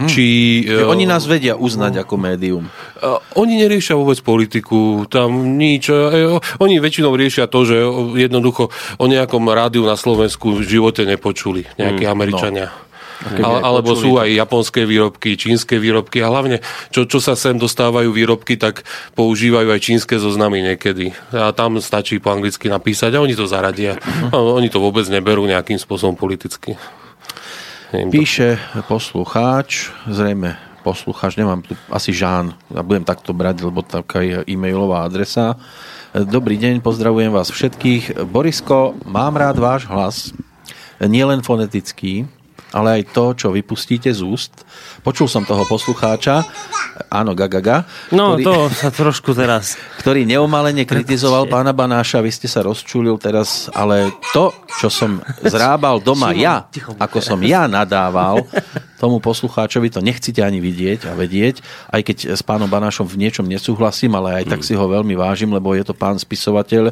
Či, Že e, oni nás vedia uznať ako médium. A Oni neriešia vôbec politiku, tam nič. E, Oni väčšinou riešia to, že jednoducho o nejakom rádiu na Slovensku v živote nepočuli nejakí Mm, Američania. keby Ale, alebo sú aj japonské výrobky, čínske výrobky a hlavne, čo, čo sa sem dostávajú výrobky, tak používajú aj čínske zoznamy niekedy. A tam stačí po anglicky napísať a oni to zaradia. Mhm. A oni to vôbec neberú nejakým spôsobom politicky. To- Píše poslucháč, zrejme poslucháč, nemám tu asi Žán, a budem takto brať, lebo taká je e-mailová adresa. Dobrý deň, pozdravujem vás všetkých. Borisko, mám rád váš hlas, nielen fonetický, ale aj to, čo vypustíte z úst. Počul som toho poslucháča, áno, gagaga, No, ktorý, to sa trošku teraz... (laughs) ktorý neumalene kritizoval pána Banáša, vy ste sa rozčulil teraz, ale to, čo som zrábal (laughs) doma ja, ako som ja nadával, tomu poslucháčovi to nechcete ani vidieť a vedieť, aj keď s pánom Banášom v niečom nesúhlasím, ale aj tak si ho veľmi vážim, lebo je to pán spisovateľ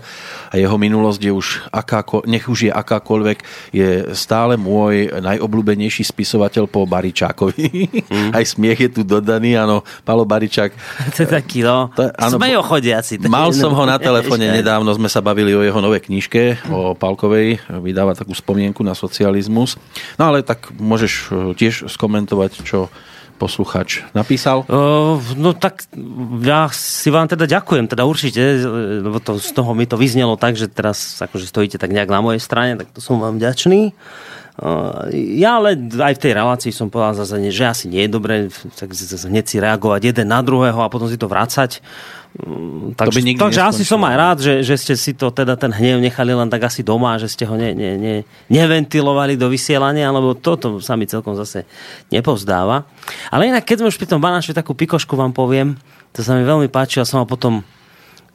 a jeho minulosť je už akáko, nech už je akákoľvek, je stále môj najobľúbenejší spisovateľ po Baričákovi. Aj smiech je tu dodaný, áno, Palo Baričák To je taký, no, To áno, smejo chodiac. asi. Mal som ho na telefóne (laughs) nedávno, sme sa bavili o jeho novej knižke, o Palkovej, vydáva takú spomienku na socializmus. No ale tak môžeš e, tiež skomentovať, čo posluchač napísal? Uh, no tak ja si vám teda ďakujem, teda určite, lebo to, z toho mi to vyznelo tak, že teraz akože stojíte tak nejak na mojej strane, tak to som vám vďačný. Uh, ja ale aj v tej relácii som povedal zase, že asi nie je dobré tak hneď si reagovať jeden na druhého a potom si to vrácať. Mm, takže, takže asi som aj rád, že, že ste si to teda ten hnev nechali len tak asi doma, že ste ho ne, ne, ne, neventilovali do vysielania, lebo toto sa mi celkom zase nepozdáva. Ale inak, keď sme už pri tom Banášovi takú pikošku vám poviem, to sa mi veľmi páči, ja som mal potom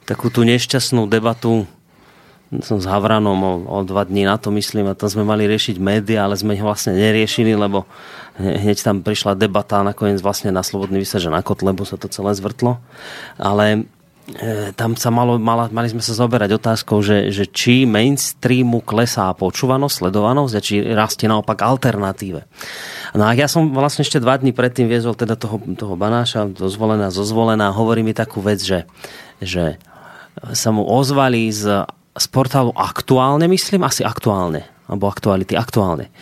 takú tú nešťastnú debatu som s Havranom o, o dva dní na to myslím a tam sme mali riešiť médiá, ale sme ich vlastne neriešili, lebo hneď tam prišla debata a nakoniec vlastne na Slobodný vysa, že na Kotlebu sa to celé zvrtlo. Ale e, tam sa malo, mala, mali sme sa zoberať otázkou, že, že či mainstreamu klesá počúvanosť, sledovanosť a či rastie naopak alternatíve. No a ja som vlastne ešte dva dní predtým viezol teda toho, toho banáša, dozvolená, zozvolená, hovorí mi takú vec, že, že sa mu ozvali z z portálu Aktuálne, myslím, asi Aktuálne, alebo Aktuality, Aktuálne.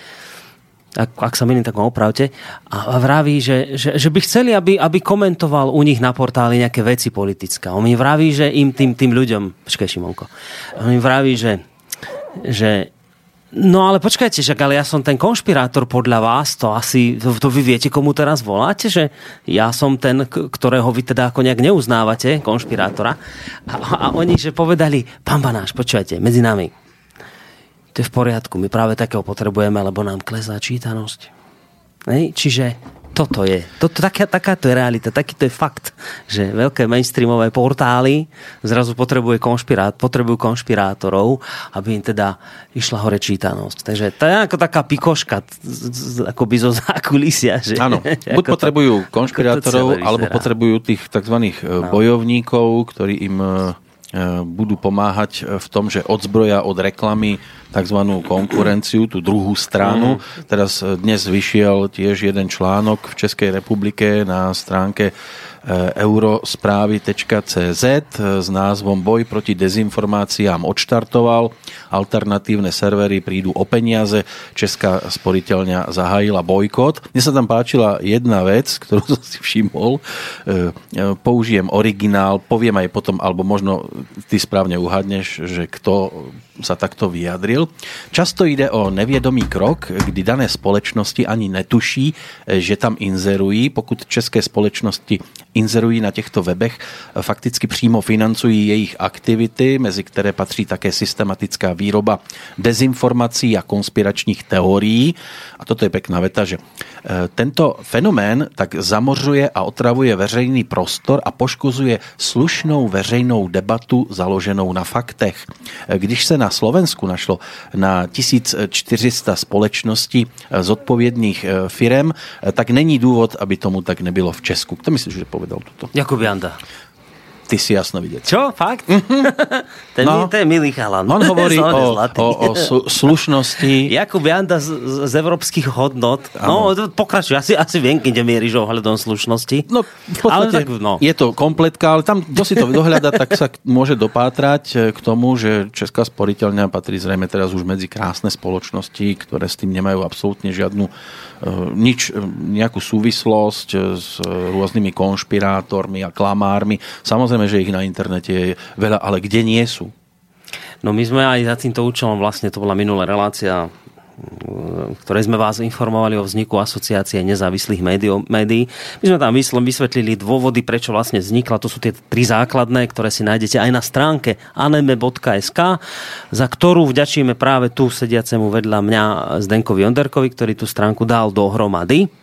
Ak, ak sa milím, tak ma opravte. A, vraví, že, že, že by chceli, aby, aby komentoval u nich na portáli nejaké veci politické. On mi vraví, že im tým, tým ľuďom... Počkaj, Šimonko. On mi vraví, že, že No ale počkajte, však ale ja som ten konšpirátor podľa vás, to asi, to vy viete, komu teraz voláte, že ja som ten, ktorého vy teda ako nejak neuznávate, konšpirátora. A, a oni, že povedali, pán Banáš, počujete, medzi nami, to je v poriadku, my práve takého potrebujeme, lebo nám klesá čítanosť. Hej? Čiže toto je. Toto, taká, takáto je realita, takýto je fakt, že veľké mainstreamové portály zrazu potrebuje konšpirát, potrebujú konšpirátorov, aby im teda išla hore čítanosť. Takže to je ako taká pikoška akoby zo zákulisia. Že, Áno, (laughs) buď potrebujú konšpirátorov, alebo potrebujú tých tzv. No. bojovníkov, ktorí im e, budú pomáhať v tom, že odzbroja od reklamy tzv. konkurenciu, tú druhú stranu. Mm. Teraz eh, dnes vyšiel tiež jeden článok v Českej republike na stránke Eh, eurosprávy.cz eh, s názvom Boj proti dezinformáciám odštartoval. Alternatívne servery prídu o peniaze. Česká sporiteľňa zahájila bojkot. Mne sa tam páčila jedna vec, ktorú (laughs) som si všimol. Eh, použijem originál, poviem aj potom, alebo možno ty správne uhadneš, že kto sa takto vyjadril. Často ide o neviedomý krok, kdy dané společnosti ani netuší, že tam inzerují. Pokud české společnosti inzerují na těchto webech, fakticky přímo financují jejich aktivity, mezi které patří také systematická výroba dezinformací a konspiračních teorií. A toto je pekná veta, že e, tento fenomén tak zamořuje a otravuje veřejný prostor a poškozuje slušnou veřejnou debatu založenou na faktech. E, když se na Slovensku našlo na 1400 společností e, zodpovědných firem, tak není důvod, aby tomu tak nebylo v Česku. To myslím, že povedal toto. Jakub Janda. Ty si jasno vidieť. Čo? Fakt? (laughs) ten, no, to je milý chalan. On hovorí (laughs) o, o, o slušnosti. (laughs) Jakub Janda z, z európskych hodnot. No, pokračuj. Asi, asi viem, kde mieríš ohľadom slušnosti. No, v podstate ale tak, no. je to kompletka, ale tam, kto si to dohľada, tak sa môže dopátrať eh, k tomu, že Česká sporiteľňa patrí zrejme teraz už medzi krásne spoločnosti, ktoré s tým nemajú absolútne žiadnu nič, eh, nejakú súvislosť eh, s rôznymi konšpirátormi a klamármi. Samozrejme, že ich na internete je veľa, ale kde nie sú? No my sme aj za týmto účelom, vlastne to bola minulá relácia ktorej sme vás informovali o vzniku asociácie nezávislých médií. My sme tam vysvetlili dôvody, prečo vlastne vznikla. To sú tie tri základné, ktoré si nájdete aj na stránke aneme.sk, za ktorú vďačíme práve tu sediacemu vedľa mňa Zdenkovi Onderkovi, ktorý tú stránku dal dohromady.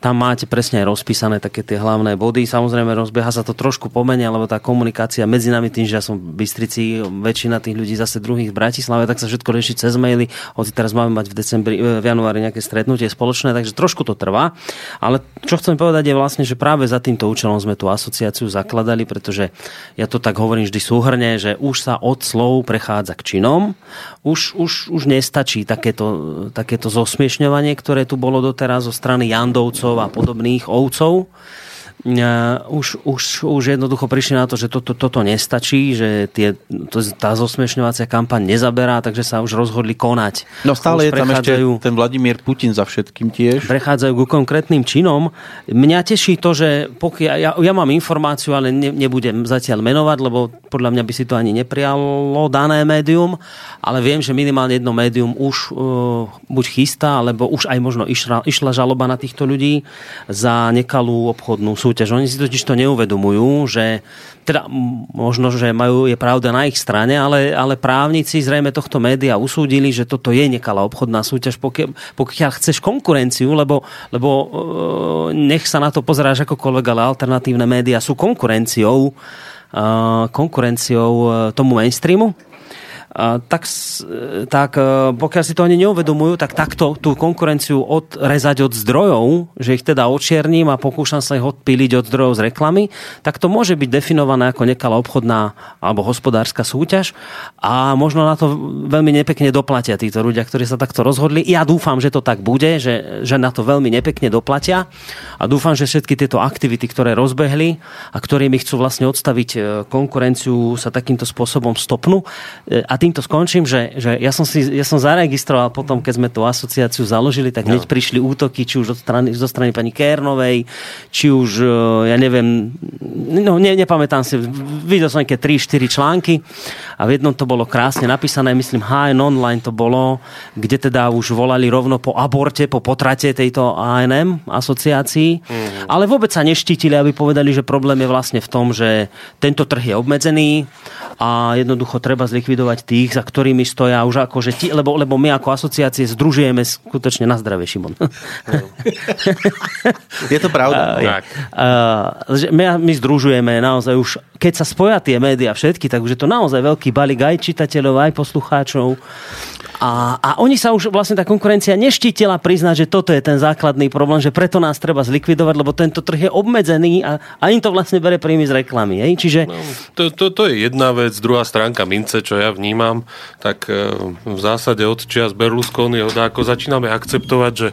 Tam máte presne aj rozpísané také tie hlavné body. Samozrejme, rozbieha sa to trošku pomenia, lebo tá komunikácia medzi nami, tým, že ja som v Bystrici, väčšina tých ľudí zase druhých v Bratislave, tak sa všetko rieši cez maily. Hoci teraz máme mať v, decembri, v januári nejaké stretnutie spoločné, takže trošku to trvá. Ale čo chcem povedať je vlastne, že práve za týmto účelom sme tú asociáciu zakladali, pretože ja to tak hovorím vždy súhrne, že už sa od slov prechádza k činom. Už, už, už nestačí takéto, takéto zosmiešňovanie, ktoré tu bolo doteraz zo strany Jandovcov a podobných ovcov. Už, už, už jednoducho prišli na to, že toto, toto nestačí, že tie, to, tá zosmiešňovacia kampaň nezaberá, takže sa už rozhodli konať. No stále už je tam ešte ten Vladimír Putin za všetkým tiež. Prechádzajú ku konkrétnym činom. Mňa teší to, že pokiaľ, ja, ja mám informáciu, ale ne, nebudem zatiaľ menovať, lebo podľa mňa by si to ani neprijalo dané médium, ale viem, že minimálne jedno médium už uh, buď chystá, alebo už aj možno išla, išla žaloba na týchto ľudí za nekalú obchodnú súťaž súťaž. Oni si totiž to neuvedomujú, že teda možno, že majú, je pravda na ich strane, ale, ale právnici zrejme tohto média usúdili, že toto je nekalá obchodná súťaž, pokiaľ, pokiaľ chceš konkurenciu, lebo, lebo e, nech sa na to pozeráš akokoľvek, ale alternatívne médiá sú konkurenciou e, konkurenciou e, tomu mainstreamu tak, tak e, pokiaľ si to oni neuvedomujú, tak takto tú konkurenciu odrezať od zdrojov, že ich teda očierním a pokúšam sa ich odpíliť od zdrojov z reklamy, tak to môže byť definované ako nekalá obchodná alebo hospodárska súťaž a možno na to veľmi nepekne doplatia títo ľudia, ktorí sa takto rozhodli. Ja dúfam, že to tak bude, že, že na to veľmi nepekne doplatia a dúfam, že všetky tieto aktivity, ktoré rozbehli a ktorými chcú vlastne odstaviť e, konkurenciu, sa takýmto spôsobom stopnú. E, a týmto skončím, že, že ja, som si, ja som zaregistroval potom, keď sme tú asociáciu založili, tak hneď no. prišli útoky, či už od strany, zo strany pani Kérnovej, či už, e, ja neviem, no ne, nepamätám si, videl som nejaké 3-4 články a v jednom to bolo krásne napísané, myslím HN Online to bolo, kde teda už volali rovno po aborte, po potrate tejto ANM asociácii, mm. ale vôbec sa neštítili, aby povedali, že problém je vlastne v tom, že tento trh je obmedzený a jednoducho treba zlikvidovať tých, za ktorými stoja už že ti, lebo, lebo my ako asociácie združujeme skutočne na zdravie, Šimon. Je to pravda. (laughs) Uh, uh, my, my združujeme naozaj už, keď sa spoja tie médiá všetky, tak už je to naozaj veľký balík aj čitateľov, aj poslucháčov. A, a oni sa už vlastne tá konkurencia neštítila priznať, že toto je ten základný problém, že preto nás treba zlikvidovať, lebo tento trh je obmedzený a, a im to vlastne bere príjmy z reklamy. Hej? Čiže... No, to, to, to je jedna vec, druhá stránka mince, čo ja vnímam, tak e, v zásade od čias Berlusconiho ako začíname akceptovať, že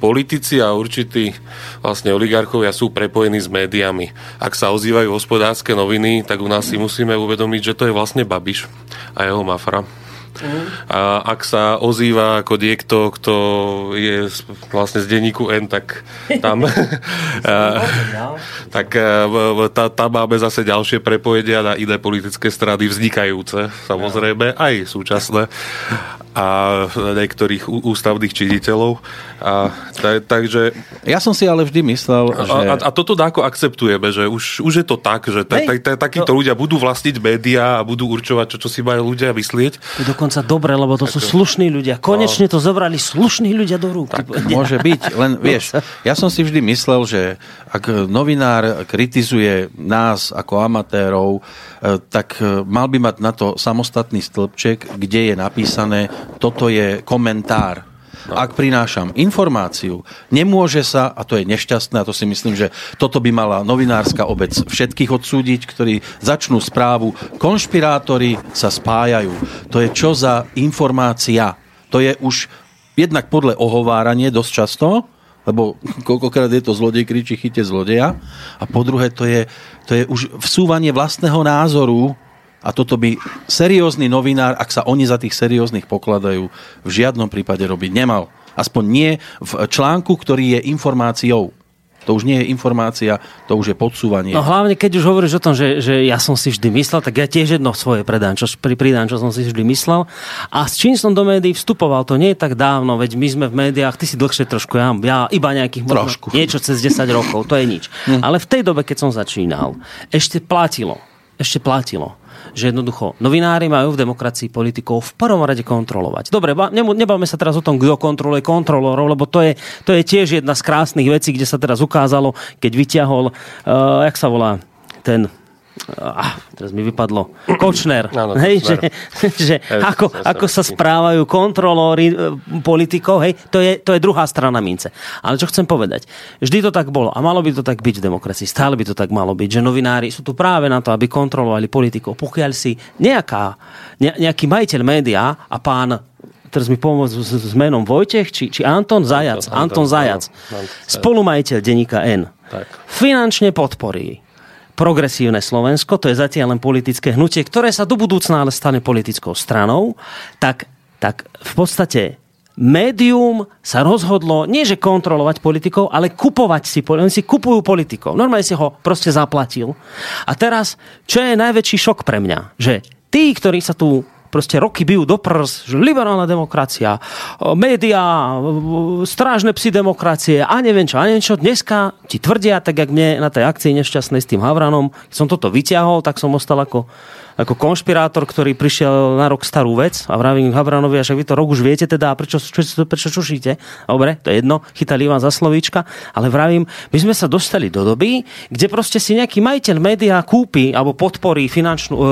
politici a určití vlastne oligarchovia sú prepojení s médiami. Ak sa ozývajú hospodárske noviny, tak u nás si musíme uvedomiť, že to je vlastne Babiš a jeho mafra. A ak sa ozýva ako niekto, kto je vlastne z denníku N, tak tam, (laughs) tak tá, tam máme zase ďalšie prepojenia na iné politické strany vznikajúce, samozrejme, aj súčasné a niektorých ústavných činiteľov. A, ta, takže... Ja som si ale vždy myslel, že... A, a toto dáko akceptujeme, že už, už je to tak, že ta, ta, ta, takíto to... ľudia budú vlastniť médiá a budú určovať, čo, čo si majú ľudia myslieť. To je dokonca dobre, lebo to tak, sú slušní ľudia. Konečne no. to zobrali slušní ľudia do rúk. Tak, môže byť, len (laughs) vieš, ja som si vždy myslel, že ak novinár kritizuje nás ako amatérov, tak e, mal by mať na to samostatný stĺpček, kde je napísané toto je komentár. No. Ak prinášam informáciu, nemôže sa, a to je nešťastné, a to si myslím, že toto by mala novinárska obec všetkých odsúdiť, ktorí začnú správu, konšpirátori sa spájajú. To je čo za informácia? To je už jednak podľa ohováranie dosť často, lebo koľkokrát je to zlodej kričí chyte zlodeja. A po druhé, to je, to je už vsúvanie vlastného názoru a toto by seriózny novinár, ak sa oni za tých serióznych pokladajú, v žiadnom prípade robiť nemal. Aspoň nie v článku, ktorý je informáciou. To už nie je informácia, to už je podsúvanie. No hlavne, keď už hovoríš o tom, že, že ja som si vždy myslel, tak ja tiež jedno svoje predám, čo, pridám, čo som si vždy myslel. A s čím som do médií vstupoval, to nie je tak dávno, veď my sme v médiách, ty si dlhšie trošku, ja, ja iba nejakých trošku. niečo cez 10 rokov, to je nič. Hm. Ale v tej dobe, keď som začínal, ešte platilo, ešte platilo, že jednoducho novinári majú v demokracii politikov v prvom rade kontrolovať. Dobre, nebavme sa teraz o tom, kto kontroluje kontrolorov, lebo to je, to je tiež jedna z krásnych vecí, kde sa teraz ukázalo, keď vyťahol, uh, jak sa volá, ten ah, teraz mi vypadlo, Kočner, no, hej, že, (laughs) že ako, ako sa správajú kontrolóri e, politikov, hej, to je, to je druhá strana mince. Ale čo chcem povedať, vždy to tak bolo a malo by to tak byť v demokracii, stále by to tak malo byť, že novinári sú tu práve na to, aby kontrolovali politikov. Pokiaľ si nejaká, ne, nejaký majiteľ média a pán teraz mi pomôcť s, s menom Vojtech, či, či Anton Zajac, Anton, Anton, Anton Zajac, spolumajiteľ denníka N, Tak. finančne podporí progresívne Slovensko, to je zatiaľ len politické hnutie, ktoré sa do budúcna ale stane politickou stranou, tak, tak v podstate médium sa rozhodlo nie, že kontrolovať politikov, ale kupovať si, oni si kupujú politikov. Normálne si ho proste zaplatil. A teraz, čo je najväčší šok pre mňa, že tí, ktorí sa tu proste roky bijú do prs, že liberálna demokracia, o, médiá, o, strážne psi demokracie a neviem čo, a neviem čo. Dneska ti tvrdia, tak jak mne na tej akcii nešťastnej s tým Havranom, keď som toto vyťahol, tak som ostal ako ako konšpirátor, ktorý prišiel na rok starú vec a vravím Havranovi, však vy to rok už viete teda, a prečo, čo, prečo čušíte? Dobre, to je jedno, chytali vám za slovíčka, ale vravím, my sme sa dostali do doby, kde proste si nejaký majiteľ média kúpi alebo podporí finančnú e,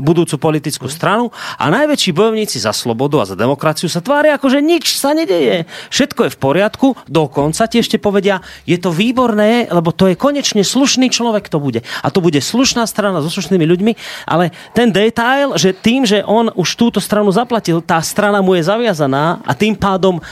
budúcu politickú stranu a najväčší bojovníci za slobodu a za demokraciu sa tvária ako, že nič sa nedeje. Všetko je v poriadku, dokonca ti ešte povedia, je to výborné, lebo to je konečne slušný človek to bude. A to bude slušná strana so slušnými ľuďmi, ale ten detail, že tým, že on už túto stranu zaplatil, tá strana mu je zaviazaná a tým pádom e,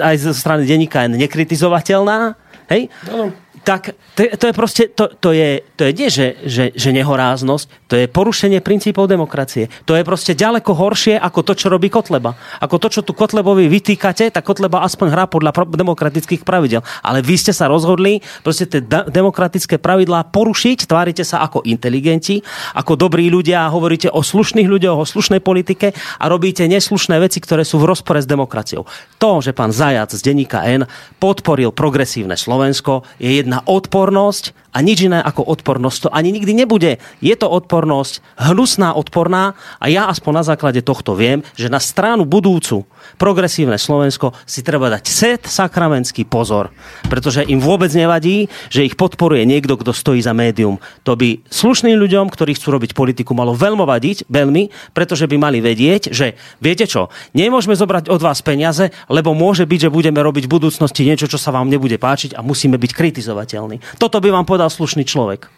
aj zo strany denníka je nekritizovateľná, hej? Áno. Tak to, to je proste, to, to je, to je nie, že, že, že nehoráznosť, to je porušenie princípov demokracie. To je proste ďaleko horšie ako to, čo robí Kotleba. Ako to, čo tu Kotlebovi vytýkate, tak Kotleba aspoň hrá podľa demokratických pravidel. Ale vy ste sa rozhodli proste tie demokratické pravidlá porušiť, tvárite sa ako inteligenti, ako dobrí ľudia, hovoríte o slušných ľuďoch, o slušnej politike a robíte neslušné veci, ktoré sú v rozpore s demokraciou. To, že pán Zajac z denníka N podporil progresívne Slovensko, je jedna odpornosť a nič iné ako odpornosť to ani nikdy nebude. Je to odpornosť, hnusná odporná a ja aspoň na základe tohto viem, že na stranu budúcu progresívne Slovensko si treba dať set sakramentský pozor, pretože im vôbec nevadí, že ich podporuje niekto, kto stojí za médium. To by slušným ľuďom, ktorí chcú robiť politiku, malo veľmi vadiť, veľmi, pretože by mali vedieť, že viete čo, nemôžeme zobrať od vás peniaze, lebo môže byť, že budeme robiť v budúcnosti niečo, čo sa vám nebude páčiť a musíme byť kritizovateľní. Toto by vám povedal slušný človek.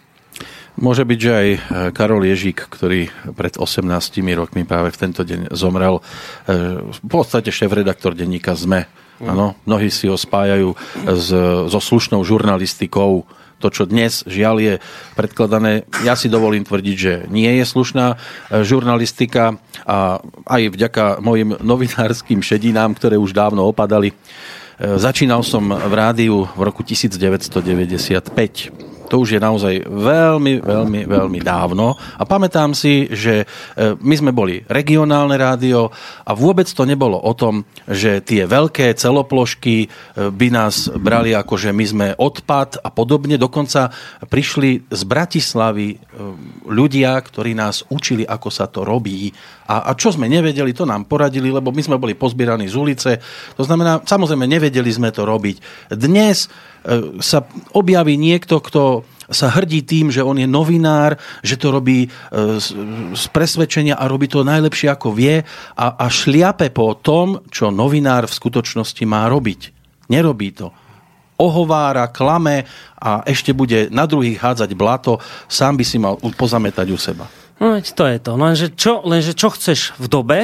Môže byť, že aj e, Karol Ježík, ktorý pred 18 rokmi práve v tento deň zomrel, e, v podstate šéf-redaktor denníka ZME. Áno, mnohí si ho spájajú s, so slušnou žurnalistikou. To, čo dnes žiaľ je predkladané, ja si dovolím tvrdiť, že nie je slušná e, žurnalistika a aj vďaka mojim novinárskym šedinám, ktoré už dávno opadali, Začínal som v rádiu v roku 1995 to už je naozaj veľmi, veľmi, veľmi dávno. A pamätám si, že e, my sme boli regionálne rádio a vôbec to nebolo o tom, že tie veľké celoplošky e, by nás brali ako, že my sme odpad a podobne. Dokonca prišli z Bratislavy e, ľudia, ktorí nás učili, ako sa to robí. A, a čo sme nevedeli, to nám poradili, lebo my sme boli pozbieraní z ulice. To znamená, samozrejme, nevedeli sme to robiť. Dnes E, sa objaví niekto, kto sa hrdí tým, že on je novinár, že to robí e, z presvedčenia a robí to najlepšie ako vie a, a šliape po tom, čo novinár v skutočnosti má robiť. Nerobí to. Ohovára, klame a ešte bude na druhých hádzať blato, sám by si mal pozametať u seba. No to je to. Lenže čo, lenže čo chceš v dobe,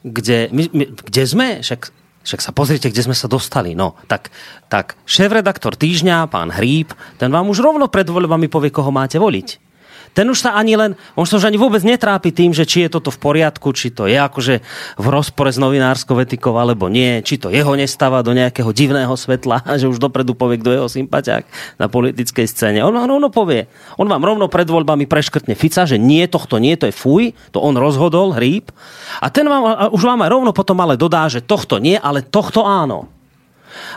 kde, my, my, kde sme? Však však sa pozrite, kde sme sa dostali. No, tak, tak šéf-redaktor týždňa, pán Hríb, ten vám už rovno pred voľbami povie, koho máte voliť ten už sa ani len, on sa už ani vôbec netrápi tým, že či je toto v poriadku, či to je akože v rozpore s novinárskou etikou alebo nie, či to jeho nestáva do nejakého divného svetla, (laughs) že už dopredu povie, kto je jeho sympatiák na politickej scéne. On vám rovno povie. On vám rovno pred voľbami preškrtne Fica, že nie, tohto nie, to je fuj, to on rozhodol, hríb. A ten vám, už vám aj rovno potom ale dodá, že tohto nie, ale tohto áno.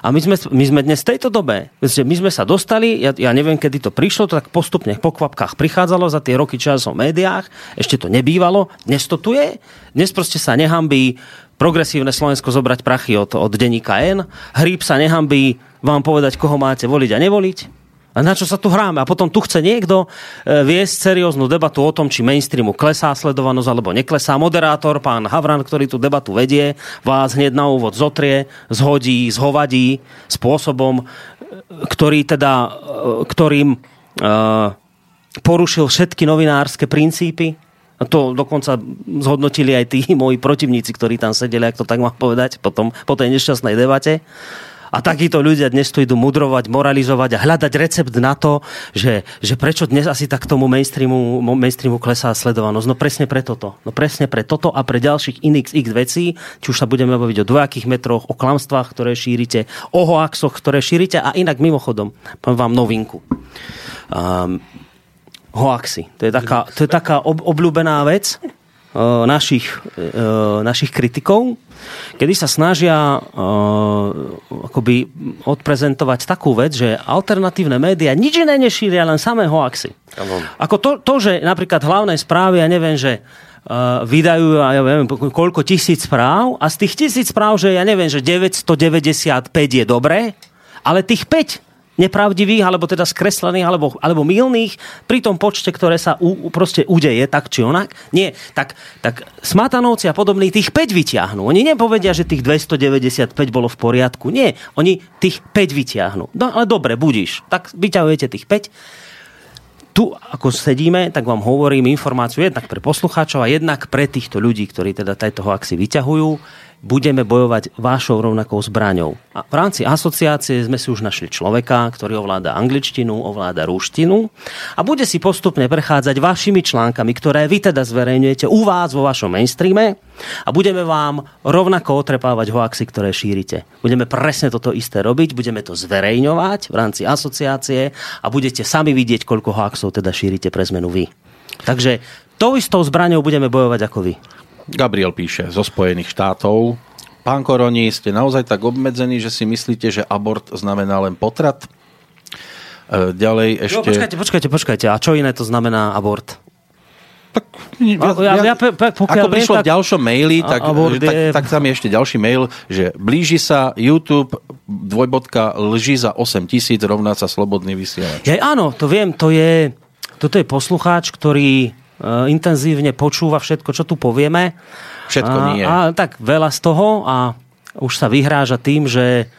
A my sme, my sme dnes v tejto dobe, my sme sa dostali, ja, ja neviem, kedy to prišlo, to tak postupne po kvapkách prichádzalo za tie roky časom v médiách, ešte to nebývalo, dnes to tu je, dnes proste sa nehambí progresívne Slovensko zobrať prachy od, od denníka N, hríb sa nehambí vám povedať, koho máte voliť a nevoliť, a na čo sa tu hráme? A potom tu chce niekto e, viesť serióznu debatu o tom, či mainstreamu klesá sledovanosť alebo neklesá. Moderátor, pán Havran, ktorý tú debatu vedie, vás hneď na úvod zotrie, zhodí, zhovadí spôsobom, e, ktorý teda, e, ktorým porušil všetky novinárske princípy. A to dokonca zhodnotili aj tí moji protivníci, ktorí tam sedeli, ak to tak mám povedať, potom, po tej nešťastnej debate. A takíto ľudia dnes tu idú mudrovať, moralizovať a hľadať recept na to, že, že prečo dnes asi tak tomu mainstreamu, mainstreamu klesá sledovanosť. No presne pre toto. No presne pre toto a pre ďalších iných x vecí, či už sa budeme baviť o dvojakých metroch, o klamstvách, ktoré šírite, o hoaxoch, ktoré šírite a inak mimochodom, poviem vám novinku. Um, hoaxy. To je taká, to je taká ob, obľúbená vec našich, uh, našich kritikov, kedy sa snažia uh, akoby odprezentovať takú vec, že alternatívne médiá nič iné nešíria, len samé hoaxy. Ako to, to, že napríklad hlavné správy, ja neviem, že vydajú, ja neviem, koľko tisíc správ a z tých tisíc správ, že ja neviem, že 995 je dobré, ale tých 5 nepravdivých, alebo teda skreslených, alebo, alebo milných, pri tom počte, ktoré sa u, proste udeje, tak či onak. Nie, tak, tak Smatanovci a podobní tých 5 vyťahnú. Oni nepovedia, že tých 295 bolo v poriadku. Nie, oni tých 5 vyťahnú. No ale dobre, budíš. Tak vyťahujete tých 5 tu, ako sedíme, tak vám hovorím informáciu jednak pre poslucháčov a jednak pre týchto ľudí, ktorí teda tejto hoaxy vyťahujú budeme bojovať vášou rovnakou zbraňou. A v rámci asociácie sme si už našli človeka, ktorý ovláda angličtinu, ovláda rúštinu a bude si postupne prechádzať vašimi článkami, ktoré vy teda zverejňujete u vás vo vašom mainstreame a budeme vám rovnako otrepávať hoaxy, ktoré šírite. Budeme presne toto isté robiť, budeme to zverejňovať v rámci asociácie a budete sami vidieť, koľko hoaxov teda šírite pre zmenu vy. Takže tou istou zbraňou budeme bojovať ako vy. Gabriel píše zo Spojených štátov. Pán Koroni, ste naozaj tak obmedzení, že si myslíte, že abort znamená len potrat? E, ďalej ešte... No, počkajte, počkajte, počkajte. A čo iné to znamená abort? Tak, ja, ja, ja, ako prišlo tak, v ďalšom maili, tak, tak, je... tak tam je ešte ďalší mail, že blíži sa YouTube dvojbodka lži za 8 tisíc rovná sa slobodný vysielač. Ja, áno, to viem, to je, toto je poslucháč, ktorý intenzívne počúva všetko, čo tu povieme. Všetko nie. A, tak veľa z toho a už sa vyhráža tým, že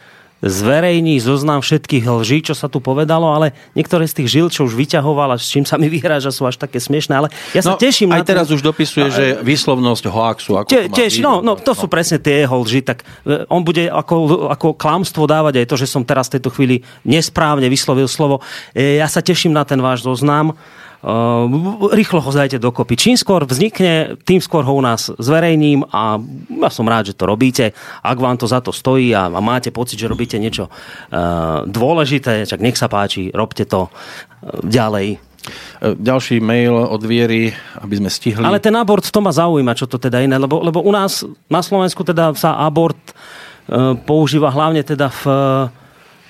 zverejní zoznam všetkých lží, čo sa tu povedalo, ale niektoré z tých žil, čo už vyťahoval a s čím sa mi (laughs) vyhráža, sú až také smiešné, ale ja sa no, teším aj na teraz už dopisuje, že výslovnosť hoaxu. Ako te, tiež, no, no, to no. sú presne tie jeho lži, tak e, on bude ako, ako klamstvo dávať aj to, že som teraz v tejto chvíli nesprávne vyslovil slovo. E, ja sa teším na ten váš zoznam rýchlo ho zajte dokopy. Čím skôr vznikne, tým skôr ho u nás zverejním a ja som rád, že to robíte. Ak vám to za to stojí a, a máte pocit, že robíte niečo uh, dôležité, čak nech sa páči, robte to uh, ďalej. Ďalší mail od Viery, aby sme stihli. Ale ten abort, to ma zaujíma, čo to teda iné, lebo, lebo u nás na Slovensku teda sa abort uh, používa hlavne teda v,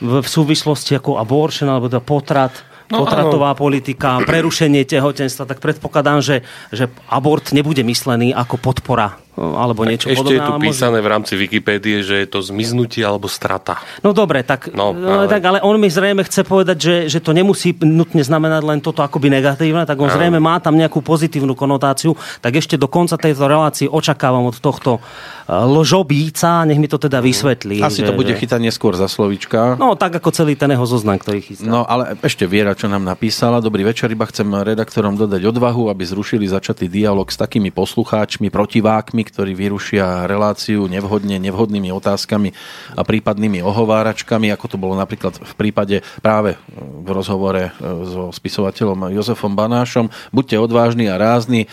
v, v súvislosti ako abortion alebo teda potrat no, potratová áno. politika, prerušenie tehotenstva, tak predpokladám, že, že abort nebude myslený ako podpora alebo niečo Ešte podobné. je tu písané v rámci Wikipédie, že je to zmiznutie alebo strata. No dobre, tak, no, ale... tak ale on mi zrejme chce povedať, že, že to nemusí nutne znamenať len toto akoby negatívne, tak on zrejme má tam nejakú pozitívnu konotáciu, tak ešte do konca tejto relácie očakávam od tohto ložobíca, nech mi to teda vysvetlí. Asi že, to bude že... chytať neskôr za slovička. No, tak ako celý ten jeho zoznam, ktorý chystá. No, ale ešte Viera, čo nám napísala. Dobrý večer, iba chcem redaktorom dodať odvahu, aby zrušili začatý dialog s takými poslucháčmi, protivákmi, ktorí vyrušia reláciu nevhodne, nevhodnými otázkami a prípadnými ohováračkami, ako to bolo napríklad v prípade práve v rozhovore e, so spisovateľom Jozefom Banášom. Buďte odvážni a rázni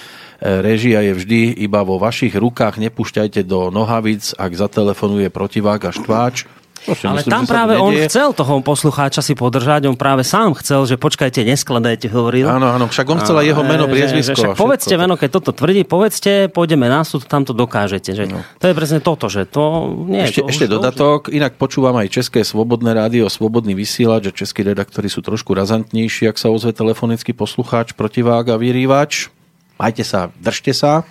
režia je vždy iba vo vašich rukách, nepúšťajte do nohavic, ak zatelefonuje protivák a štváč. Prosím, Ale myslím, tam práve on chcel toho poslucháča si podržať, on práve sám chcel, že počkajte, neskladajte, hovoril. Áno, áno, však on chcel aj jeho meno, priezvisko. Však povedzte meno, keď toto tvrdí, povedzte, pôjdeme na súd, tam to dokážete. Že no. To je presne toto, že to nie Ešte, to ešte dodatok, to, inak počúvam aj České svobodné rádio, Svobodný vysielač, že českí redaktori sú trošku razantnejší, ak sa ozve telefonický poslucháč, protivák a vyrývač. Majte sa, držte sa.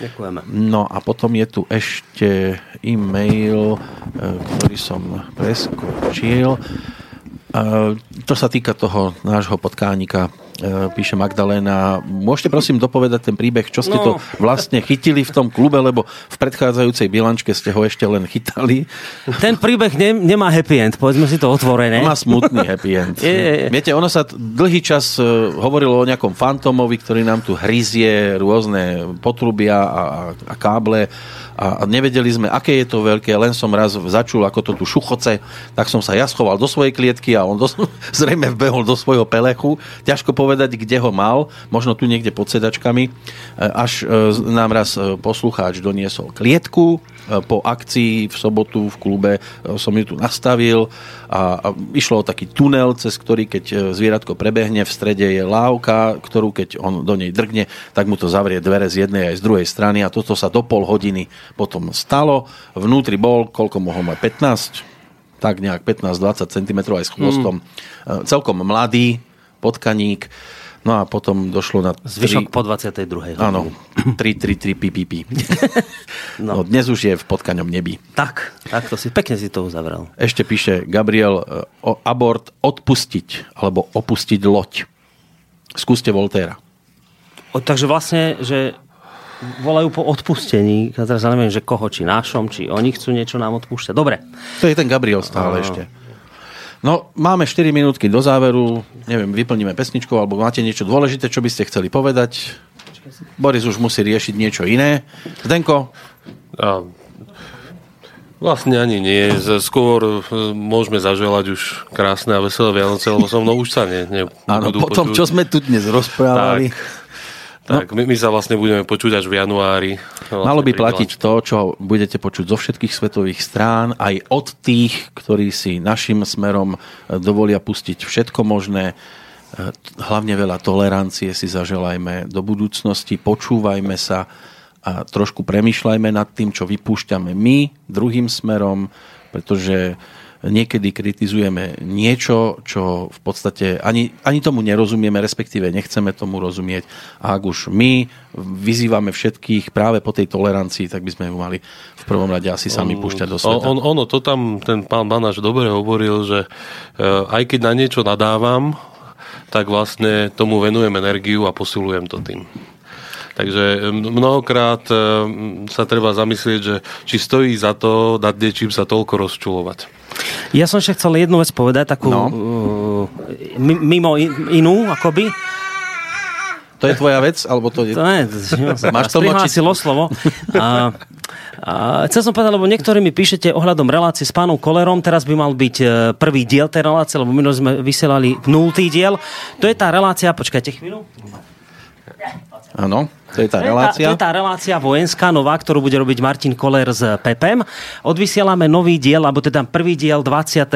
Ďakujeme. No a potom je tu ešte e-mail, e, ktorý som preskočil. E, to sa týka toho nášho potkánika píše Magdalena. Môžete prosím dopovedať ten príbeh, čo ste no. to vlastne chytili v tom klube, lebo v predchádzajúcej bilančke ste ho ešte len chytali. Ten príbeh ne, nemá happy end, povedzme si to otvorené. Má smutný happy end. je, je, je. Viete, ono sa dlhý čas e, hovorilo o nejakom fantomovi, ktorý nám tu hryzie rôzne potrubia a, a káble a nevedeli sme, aké je to veľké, len som raz začul, ako to tu šuchoce, tak som sa ja schoval do svojej klietky a on do, (laughs) zrejme vbehol do svojho pelechu. Ťažko povedať, kde ho mal, možno tu niekde pod sedačkami, e, až e, nám raz e, poslucháč doniesol klietku, po akcii v sobotu v klube som ju tu nastavil a, a išlo o taký tunel, cez ktorý keď zvieratko prebehne, v strede je lávka, ktorú keď on do nej drgne, tak mu to zavrie dvere z jednej aj z druhej strany a toto sa do pol hodiny potom stalo. Vnútri bol, koľko mohol mať, 15? Tak nejak 15-20 cm aj s chvostom. Mm. Celkom mladý potkaník. No a potom došlo na... Zvyšok 3... po 22. Áno, 3, 3, 3, pi, pi, pi. (laughs) no. no. dnes už je v potkaňom nebi. Tak, tak to si, pekne si to uzavrel. Ešte píše Gabriel, e, o abort odpustiť, alebo opustiť loď. Skúste Voltéra. O, takže vlastne, že volajú po odpustení. Ja teraz neviem, že koho, či našom, či oni chcú niečo nám odpúšťať. Dobre. To je ten Gabriel stále uh. ešte. No, máme 4 minútky do záveru. Neviem, vyplníme pesničku, alebo máte niečo dôležité, čo by ste chceli povedať? Boris už musí riešiť niečo iné. Zdenko? A, vlastne ani nie. Skôr e, môžeme zaželať už krásne a veselé Vianoce, lebo so mnou už sa ne, ne Áno, po tom, čo sme tu dnes rozprávali. Tak tak, no. my, my sa vlastne budeme počuť až v januári. Vlastne Malo by platiť to, čo budete počuť zo všetkých svetových strán, aj od tých, ktorí si našim smerom e, dovolia pustiť všetko možné. E, hlavne veľa tolerancie si zaželajme do budúcnosti, počúvajme sa a trošku premyšľajme nad tým, čo vypúšťame my druhým smerom, pretože niekedy kritizujeme niečo, čo v podstate ani, ani tomu nerozumieme, respektíve nechceme tomu rozumieť. A ak už my vyzývame všetkých práve po tej tolerancii, tak by sme ju mali v prvom rade asi sami púšťať do sveta. On, ono, to tam ten pán Banáš dobre hovoril, že e, aj keď na niečo nadávam, tak vlastne tomu venujem energiu a posilujem to tým. Takže mnohokrát e, sa treba zamyslieť, že či stojí za to nad niečím sa toľko rozčulovať. Ja som ešte chcel jednu vec povedať, takú no. uh, mimo inú, akoby. To je tvoja vec? Alebo to je... To je, Máš to močiť? slovo. A, a chcel som povedať, lebo niektorí mi píšete ohľadom relácie s pánom Kolerom, teraz by mal byť e, prvý diel tej relácie, lebo minulý sme vysielali nultý diel. To je tá relácia, počkajte chvíľu. Áno. To je tá relácia? To je tá, to je tá relácia vojenská nová, ktorú bude robiť Martin Koller s Pepem. Odvysielame nový diel, alebo teda prvý diel 27.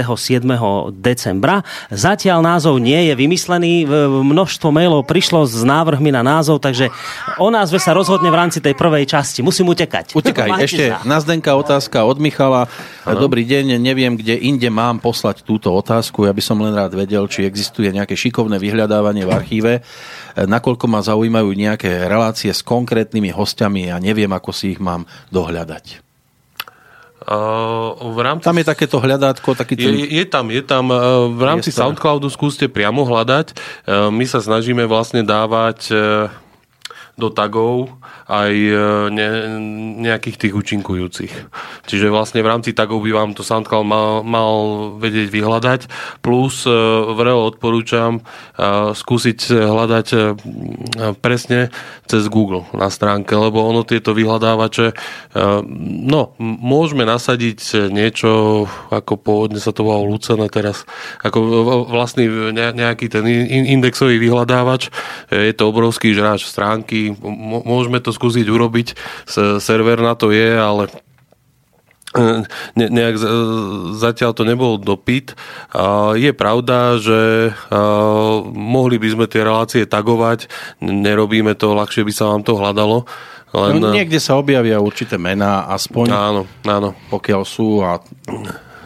decembra. Zatiaľ názov nie je vymyslený. Množstvo mailov prišlo s návrhmi na názov, takže o názve sa rozhodne v rámci tej prvej časti. Musím utekať. Utekaj. Ešte na Zdenka otázka od Michala. Ano. Dobrý deň, neviem, kde inde mám poslať túto otázku. Ja by som len rád vedel, či existuje nejaké šikovné vyhľadávanie v archíve nakoľko ma zaujímajú nejaké relácie s konkrétnymi hostiami a neviem, ako si ich mám dohľadať. Uh, v rámci... Tam je takéto hľadátko, taký ten... je, je tam, je tam. Uh, v rámci priestor. Soundcloudu skúste priamo hľadať. Uh, my sa snažíme vlastne dávať do tagov aj e, ne, nejakých tých účinkujúcich. Čiže vlastne v rámci tagov by vám to SoundCloud mal, mal vedieť vyhľadať, plus e, vrelo odporúčam e, skúsiť hľadať presne cez Google na stránke, lebo ono tieto vyhľadávače, no, môžeme nasadiť niečo, ako pôvodne sa to volalo Lucene teraz, ako vlastný nejaký ten indexový vyhľadávač, je to obrovský žráč stránky, môžeme to skúsiť urobiť, server na to je, ale e, ne, nejak zatiaľ to nebol dopyt. Je pravda, že mohli by sme tie relácie tagovať, nerobíme to, ľahšie by sa vám to hľadalo. Len... No, niekde sa objavia určité mená, aspoň áno, áno. pokiaľ sú a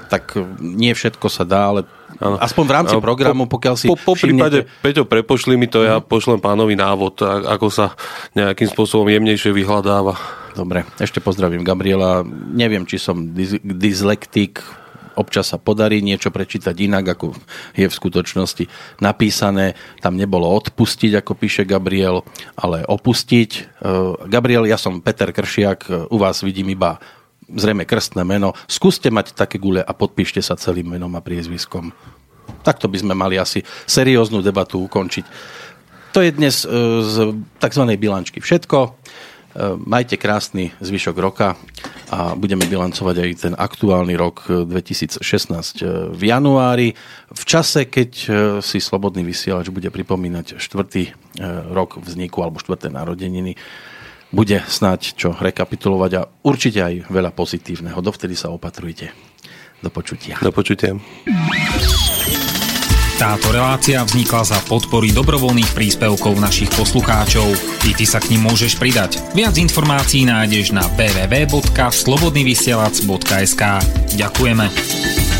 tak nie všetko sa dá, ale Ano. Aspoň v rámci programu, pokiaľ si Po, po prípade, Peťo, prepošli mi to, ja mhm. pošlem pánovi návod, ako sa nejakým spôsobom jemnejšie vyhľadáva. Dobre, ešte pozdravím Gabriela. Neviem, či som dyslektik, občas sa podarí niečo prečítať inak, ako je v skutočnosti napísané. Tam nebolo odpustiť, ako píše Gabriel, ale opustiť. E, Gabriel, ja som Peter Kršiak, u vás vidím iba zrejme krstné meno. Skúste mať také gule a podpíšte sa celým menom a priezviskom. Takto by sme mali asi serióznu debatu ukončiť. To je dnes e, z tzv. bilančky všetko. majte krásny zvyšok roka a budeme bilancovať aj ten aktuálny rok 2016 v januári, v čase, keď si Slobodný vysielač bude pripomínať štvrtý rok vzniku alebo štvrté narodeniny bude snáď čo rekapitulovať a určite aj veľa pozitívneho. Dovtedy sa opatrujte. Do počutia. Do počutia. Táto relácia vznikla za podpory dobrovoľných príspevkov našich poslucháčov. I ty sa k ním môžeš pridať. Viac informácií nájdeš na www.slobodnyvysielac.sk Ďakujeme.